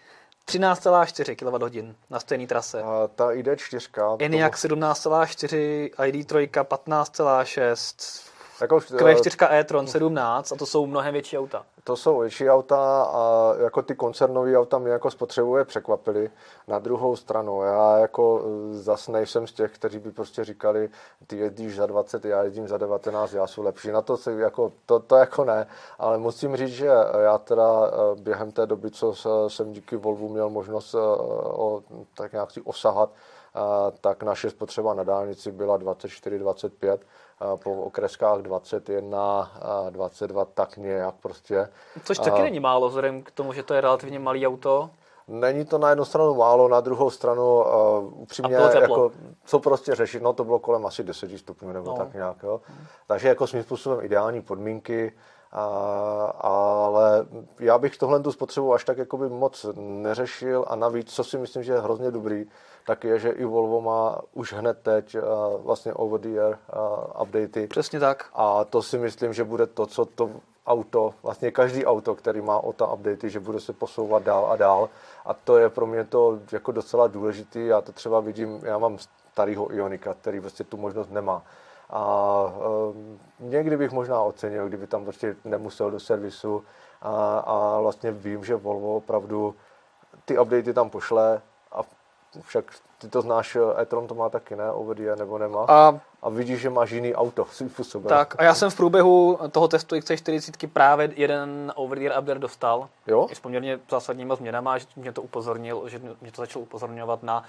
13,4 kWh na stejné trase. A ta ID4. Enyaq 17,4, ID3 15,6, jako, Q4 e-tron 17 a to jsou mnohem větší auta. To jsou větší auta a jako ty koncernové auta mě jako spotřebuje překvapily. Na druhou stranu, já jako eh, zas nejsem z těch, kteří by prostě říkali, ty jezdíš za 20, já jezdím za 19, já jsem lepší. Na to, se jako, to, to jako ne, ale musím říct, že já teda eh, během té doby, co jsem díky Volvu měl možnost eh, o, tak nějak si osahat, tak naše spotřeba na dálnici byla 24-25 po okreskách 21, 22 tak nějak prostě. Což taky není málo, vzhledem k tomu, že to je relativně malý auto. Není to na jednu stranu málo, na druhou stranu uh, upřímně, jako, co prostě řešit, no to bylo kolem asi 10 stupňů nebo no. tak nějak. Jo. Takže jako svým způsobem ideální podmínky A, ale já bych tohle tu spotřebu až tak jakoby moc neřešil a navíc, co si myslím, že je hrozně dobrý, tak je, že i Volvo má už hned teď uh, vlastně over the air uh, updaty. Přesně tak. A to si myslím, že bude to, co to auto, vlastně každý auto, který má OTA updaty, že bude se posouvat dál a dál. A to je pro mě to jako docela důležitý. Já to třeba vidím, já mám starého Ionika, který prostě tu možnost nemá. A um, někdy bych možná ocenil, kdyby tam prostě nemusel do servisu. A, a vlastně vím, že Volvo opravdu ty updaty tam pošle a však ty to znáš, e-tron to má taky, ne? Over nebo nemá. A, a vidíš, že máš jiný auto (laughs) svým způsobem. Tak a já jsem v průběhu toho testu XC40 právě jeden over the update dostal. Jo? I s poměrně zásadníma změnama, že mě to upozornil, že mě to začalo upozorňovat na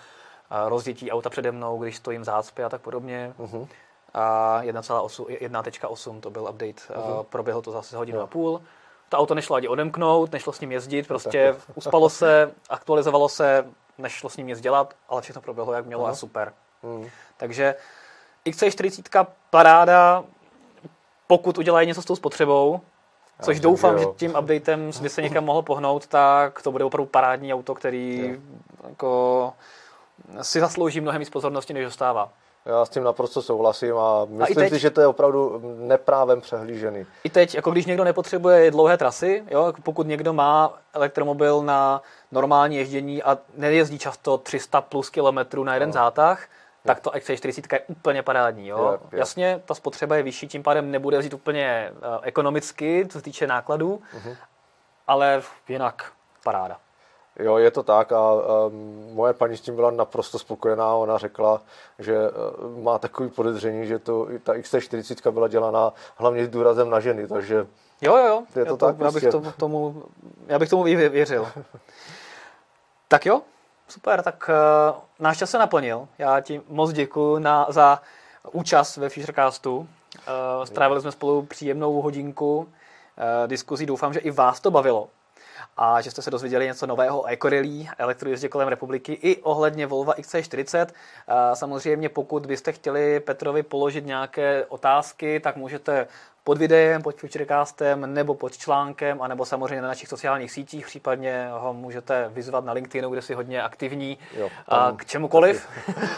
rozdětí auta přede mnou, když stojím v zácpě a tak podobně. Uh-huh. A 1.8 to byl update. Uh-huh. Proběhlo to zase hodinu jo. a půl. To auto nešlo ani odemknout, nešlo s ním jezdit, prostě (laughs) uspalo se, aktualizovalo se, nešlo s ním nic dělat, ale všechno proběhlo, jak mělo uh-huh. a super. Uh-huh. Takže XC40 paráda, pokud udělají něco s tou spotřebou, což Já doufám, že tím updatem by se někam mohl pohnout, tak to bude opravdu parádní auto, který jako si zaslouží mnohem víc pozornosti, než dostává. Já s tím naprosto souhlasím a myslím a teď, si, že to je opravdu neprávem přehlížený. I teď, jako když někdo nepotřebuje dlouhé trasy, jo, pokud někdo má elektromobil na normální ježdění a nejezdí často 300 plus kilometrů na jeden no. zátah, tak to XC40 je úplně parádní. Jo? Je, je. Jasně, ta spotřeba je vyšší, tím pádem nebude jezdit úplně uh, ekonomicky, co se týče nákladů, uh-huh. ale jinak paráda. Jo, je to tak a moje paní s tím byla naprosto spokojená. Ona řekla, že uh, má takový podezření, že to, ta XT40 byla dělaná hlavně s důrazem na ženy, takže jo, jo, jo. je to, to tak. Já bych, prostě. tomu, tomu, já bych tomu věřil. tak jo, super, tak uh, náš čas se naplnil. Já ti moc děkuji na, za účast ve Fishercastu. Uh, strávili jsme spolu příjemnou hodinku uh, diskuzí. Doufám, že i vás to bavilo a že jste se dozvěděli něco nového o Ecorelli, elektrojezdě kolem republiky i ohledně Volvo XC40. Samozřejmě pokud byste chtěli Petrovi položit nějaké otázky, tak můžete pod videem, pod Futurecastem nebo pod článkem, anebo samozřejmě na našich sociálních sítích, případně ho můžete vyzvat na LinkedInu, kde si hodně aktivní jo, tam, k čemukoliv.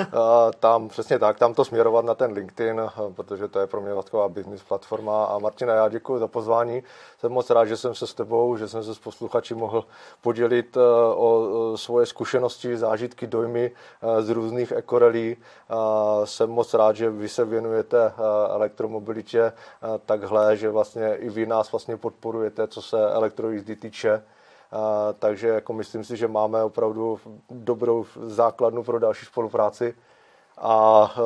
(laughs) tam přesně tak, tam to směrovat na ten LinkedIn, protože to je pro mě taková business platforma. A Martina, já děkuji za pozvání. Jsem moc rád, že jsem se s tebou, že jsem se s posluchači mohl podělit e, o svoje zkušenosti, zážitky, dojmy e, z různých ekorelí. Jsem moc rád, že vy se věnujete e, elektromobilitě, tak takhle, že vlastně i vy nás vlastně podporujete, co se elektrojízdy týče. A, takže jako myslím si, že máme opravdu dobrou základnu pro další spolupráci. A e,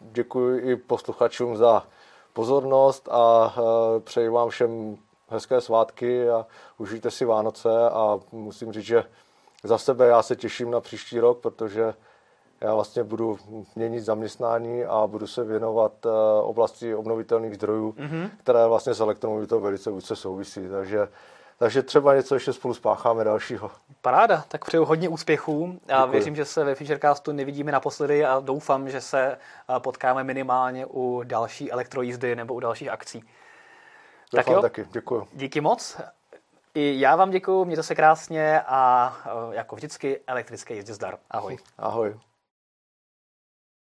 děkuji i posluchačům za pozornost a e, přeji vám všem hezké svátky a užijte si Vánoce a musím říct, že za sebe já se těším na příští rok, protože já vlastně budu měnit zaměstnání a budu se věnovat eh, oblasti obnovitelných zdrojů, mm-hmm. které vlastně s elektromobilitou velice úzce souvisí. Takže takže třeba něco ještě spolu spácháme dalšího. Paráda, tak přeju hodně úspěchů a Děkuji. věřím, že se ve Featurecastu nevidíme naposledy a doufám, že se eh, potkáme minimálně u další elektrojízdy nebo u dalších akcí. Doufám tak jo, taky, děkuji. Díky moc. I já vám děkuji, mějte se krásně a eh, jako vždycky elektrické jízdě zdar. Ahoj. Ahoj.